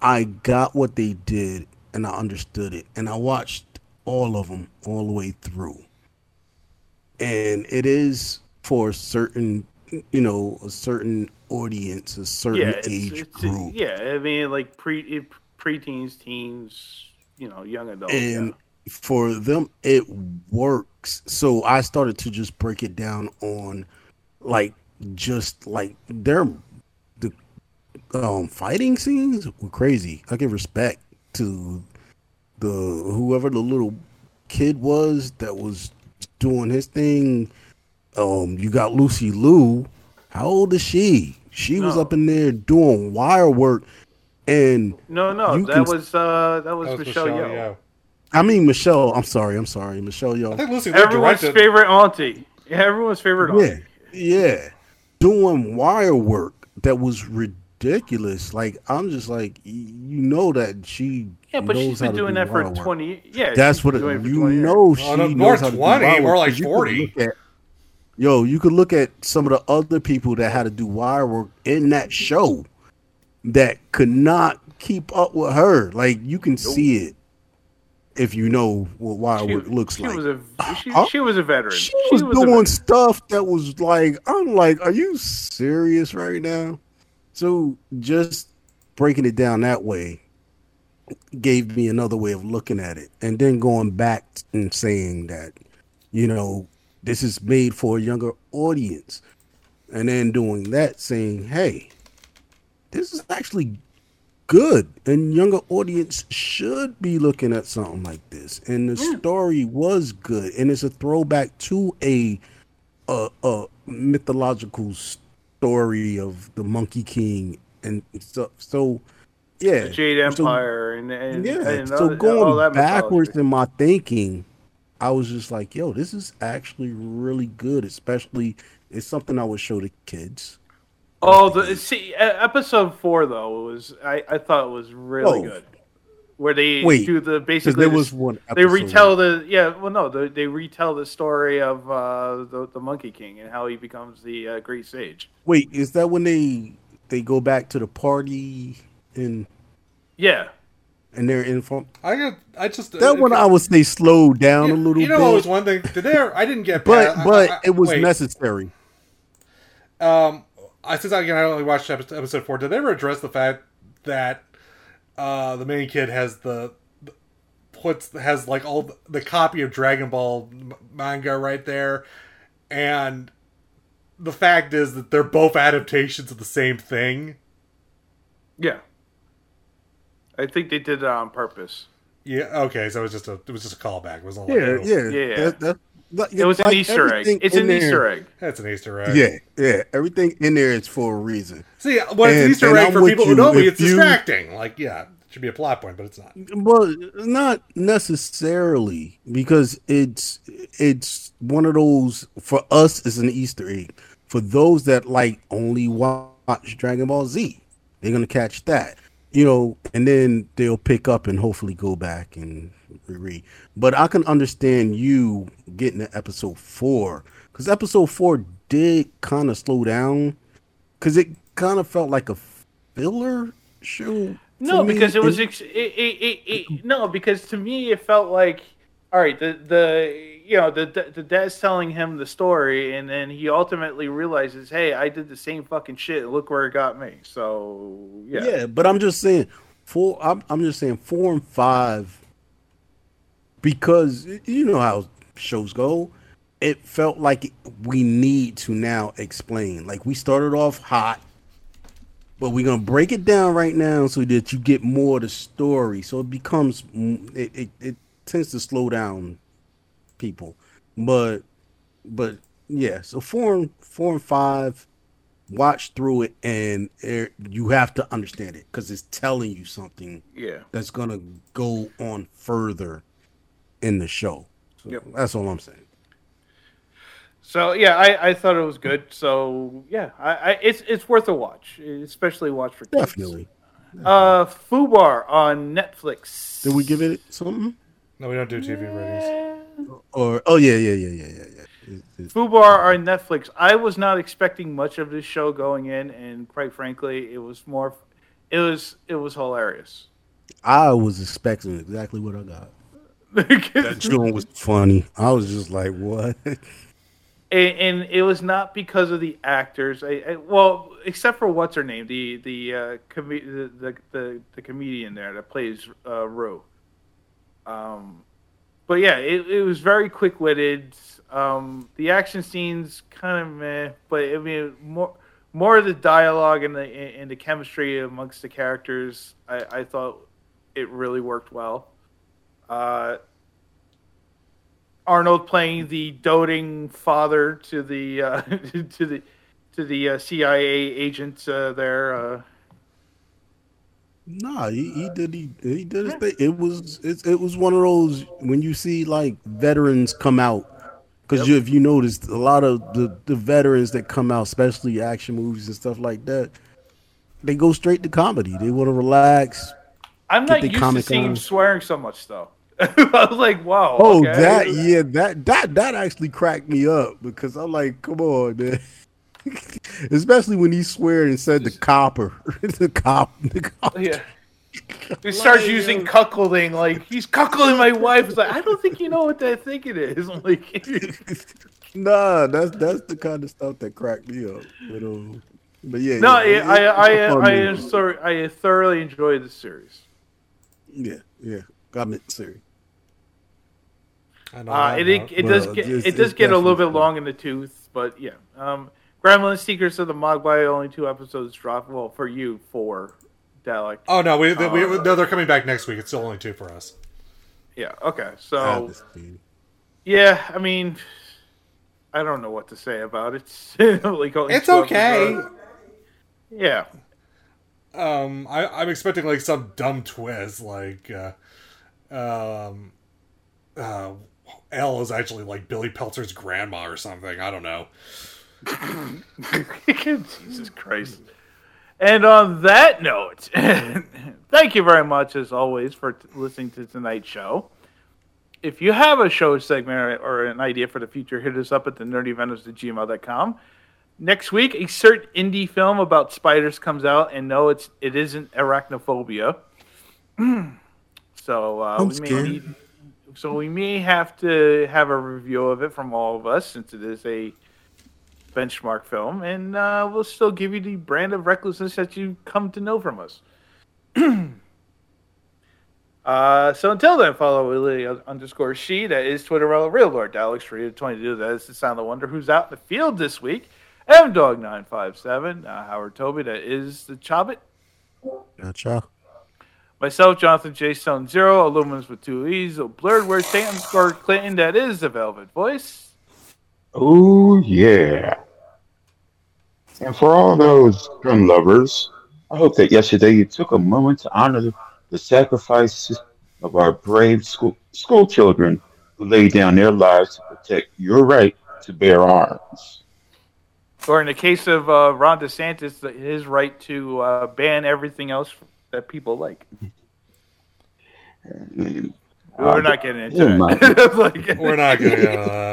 I got what they did and I understood it and I watched all of them all the way through. And it is for a certain you know, a certain audience, a certain yeah, it's, age it's- group. yeah. I mean, like pre preteens, teens, you know, young adults. and for them it works so i started to just break it down on like just like their the um fighting scenes were crazy i give respect to the whoever the little kid was that was doing his thing um you got lucy Liu How old is she? She was up in there doing wire work, and No, no, that can- was uh, that was, That was Michelle, Michelle Yeoh. Yeoh. I mean Michelle. I'm sorry. I'm sorry, Michelle. Yo, I think Lucy Everyone's directed. favorite auntie. Yeah, everyone's favorite yeah, auntie. yeah, doing wire work that was ridiculous. Like I'm just like, you know that she. Yeah, but knows she's how been doing do that for wire work. twenty. Yeah, That's what been it, doing it for you 20 years. know. Oh, she Oh, no, knows more how to do 20, wire more work, like 'cause you could 40. at- Yo, you could look at some of the other people that had to do wire work in that show that could not keep up with her. Like you can see it if you know what wire She, work looks she like. was a she, Huh? she was a veteran. She was a doing stuff that was like, I'm like, are you serious right now? So just breaking it down that way gave me another way of looking at it. And then going back and saying that, you know, this is made for a younger audience. And then doing that, saying, hey, this is actually good and younger audience should be looking at something like this and the story was good and it's a throwback to a a, a mythological story of the monkey king and stuff so yeah The Jade So- Empire and, and yeah and so going that backwards mythology. in my thinking i was just like yo this is actually really good especially it's something i would show the kids Oh, the see, episode four though was I, I thought it was really Oh. good. Where they Wait, do the 'cause basically there the- was one they retell the yeah well no they, they retell the story of uh, the the Monkey King and how he becomes the uh, Great Sage. Wait, is that when they they go back to the party and Yeah, and they're in front? I got. I just That one I would say slow down a little You know, bit, what was one thing. Did they? I didn't get. but past- but I- I- it was wait. necessary. Um, I since again I only watched episode, episode four. Did they ever address the fact that uh the main kid has the the- puts has like all the, the copy of Dragon Ball manga right there, and the fact is that they're both adaptations of the same thing. yeah. I think they did it on purpose. Yeah. Okay. So it was just a it was just a callback. It was Yeah, yeah, Yeah. That, that, that- It was an Easter egg. It's an there- Easter egg. That's an Easter egg. Yeah, yeah. Everything in there is for a reason. See, when it's And- an Easter egg I'm for with people who you. know me, it's you- distracting. Like, yeah, it should be a plot point, but it's not. Well, not necessarily because it's it's one of those for us it's an Easter egg. For those that like only watch Dragon Ball Z, they're gonna catch that, you know, and then they'll pick up and hopefully go back and reread. But I can understand you getting to episode four because episode four did kind of slow down because it kind of felt like a filler show. No, because it was ex- it, it, it, it, no, because to me it felt like all right, the the you know the the the dad's telling him the story, and then he ultimately realizes, hey, I did the same fucking shit. Look where it got me. So yeah, Yeah, but I'm just saying four. I'm, I'm just saying four and five because you know how shows go. It felt like we need to now explain. Like we started off hot, but we're gonna break it down right now so that you get more of the story. So it becomes it it, it tends to slow down people, but but yeah. So four and four and five watch through it and it, you have to understand it because it's telling you something Yeah. that's gonna go on further in the show so Yep. that's all i'm saying So yeah, I, I thought it was good. So yeah, I, I it's it's worth a watch, especially watch for kids. definitely Uh, Fubar on Netflix. did we give it something No, we don't do TV ratings. or oh yeah yeah yeah yeah yeah yeah It- it- Fubar on Netflix. I was not expecting much of this show going in, and quite frankly, it was more. It was it was hilarious. i was expecting exactly what i got that joint was funny i was just like what and, and it was not because of the actors. I, I, well, except for what's her name, the the uh, com- the, the the the comedian there that plays uh, Rue. Um, but yeah, it, it was very quick witted. Um, the action scenes kind of meh, but I mean more more of the dialogue and the and the chemistry amongst the characters. I, I thought it really worked well. Uh, Arnold playing the doting father to the uh, to the to the uh, CIA agents uh, there. Uh, Nah, he, he did he, he did his thing. It was it, it was one of those when you see like veterans come out because you, if you noticed a lot of the, the veterans that come out, especially action movies and stuff like that, they go straight to comedy. They want to relax. I'm not their used to comic seeing him swearing so much though. I was like, wow. Oh, okay. that yeah, that that that actually cracked me up because I'm like, come on, man. Especially when he swear and said the copper, the cop, the cop. Yeah. He starts Like, using cuckolding, like he's cuckolding my wife. It's like I don't think you know what that thing it is. I'm like, Nah, that's that's the kind of stuff that cracked me up. But, um, but yeah, no, yeah, I, it- I, I, it's I, movie. I, sorry, I thoroughly enjoyed the series. yeah, yeah, got me serious. I know Uh, it it, it does get it's- it does get a little bit definitely long in the tooth, but yeah. Um, Gremlin Secrets of the Mogwai only two episodes dropped. Well, for you, four. Dalek. Oh no, we, we Uh, no, they're coming back next week. It's still only two for us. Yeah. Okay. So yeah, I mean, I don't know what to say about it. like It's okay. episodes. Yeah. Um, I, I'm expecting like some dumb twist, like uh, um, uh, L is actually like Billy Peltzer's grandma or something. I don't know. Jesus Christ. And on that note, thank you very much, as always, for t- listening to tonight's show. If you have a show segment or, or an idea for the future, hit us up at the nerdyvenoms at gmail.com. Next week, a certain indie film about spiders comes out, and no, it's it isn't arachnophobia. so uh, I'm we may scared. need, so we may have to have a review of it from all of us, since it is a benchmark film, and uh, we'll still give you the brand of recklessness that you come to know from us. uh, so until then, follow Willie underscore she. That is Twitter, real Lord Alex Reed twenty two. That is the Sound of Wonder. Who's out in the field this week? M Dog nine five seven. Uh, Howard Toby. That is the Chobbit. Gotcha. Myself, Jonathan J. Stone Zero. Illumins with two E's. Blurred word St. underscore Clinton. That is the Velvet Voice. Oh yeah. And for all those gun lovers, I hope that yesterday you took a moment to honor the, sacrifices of our brave school school children who laid down their lives to protect your right to bear arms. Or in the case of uh, Ron DeSantis, his right to uh, ban everything else that people like. We're uh, not getting into yeah, my- that. Like- We're not gonna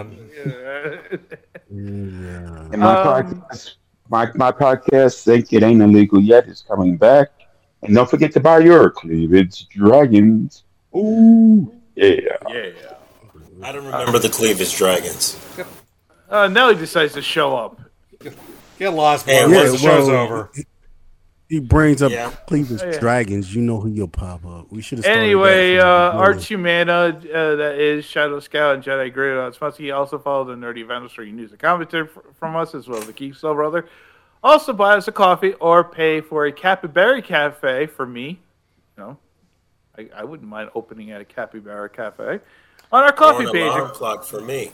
into that. Yeah. And my Um, podcast, my, my podcast, Think It Ain't Illegal Yet, is coming back. And don't forget to buy your cleavage dragons. Ooh, yeah. yeah. I don't remember the cleavage dragons. Uh, Nelly decides to show up. Get lost, Hey, bro. Yeah, the show's well, over. He brings up Yeah. Cleveland's Oh, yeah. Dragons. You know who you'll pop up. We should have. Anyway, uh, that from Arch Humana, uh, that is Shadow Scout and Jedi Grid on Smutzy. Also follow the Nerdy Vandals for your news and commentary f- from us, as well as the Geek Soul Brother. Also buy us a coffee or pay for a Capybara Cafe for me. You know, I, I wouldn't mind opening at a Capybara Cafe on our Or coffee an page. alarm clock for me.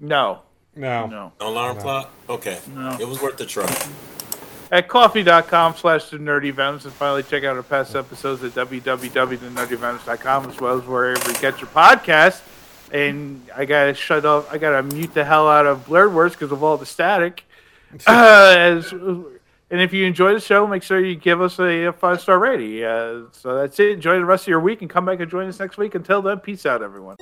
No, No. no. No alarm clock? Okay. No. It was worth the try. At coffee.com slash the nerdy venoms and finally check out our past episodes at www.thenerdyvenoms.com as well as wherever you get your podcast and i gotta shut off i gotta mute the hell out of blurred words because of all the static. Uh, as, and if you enjoy the show make sure you give us a, a five star rating. Uh, so that's it. Enjoy the rest of your week and come back and join us next week. Until then peace out everyone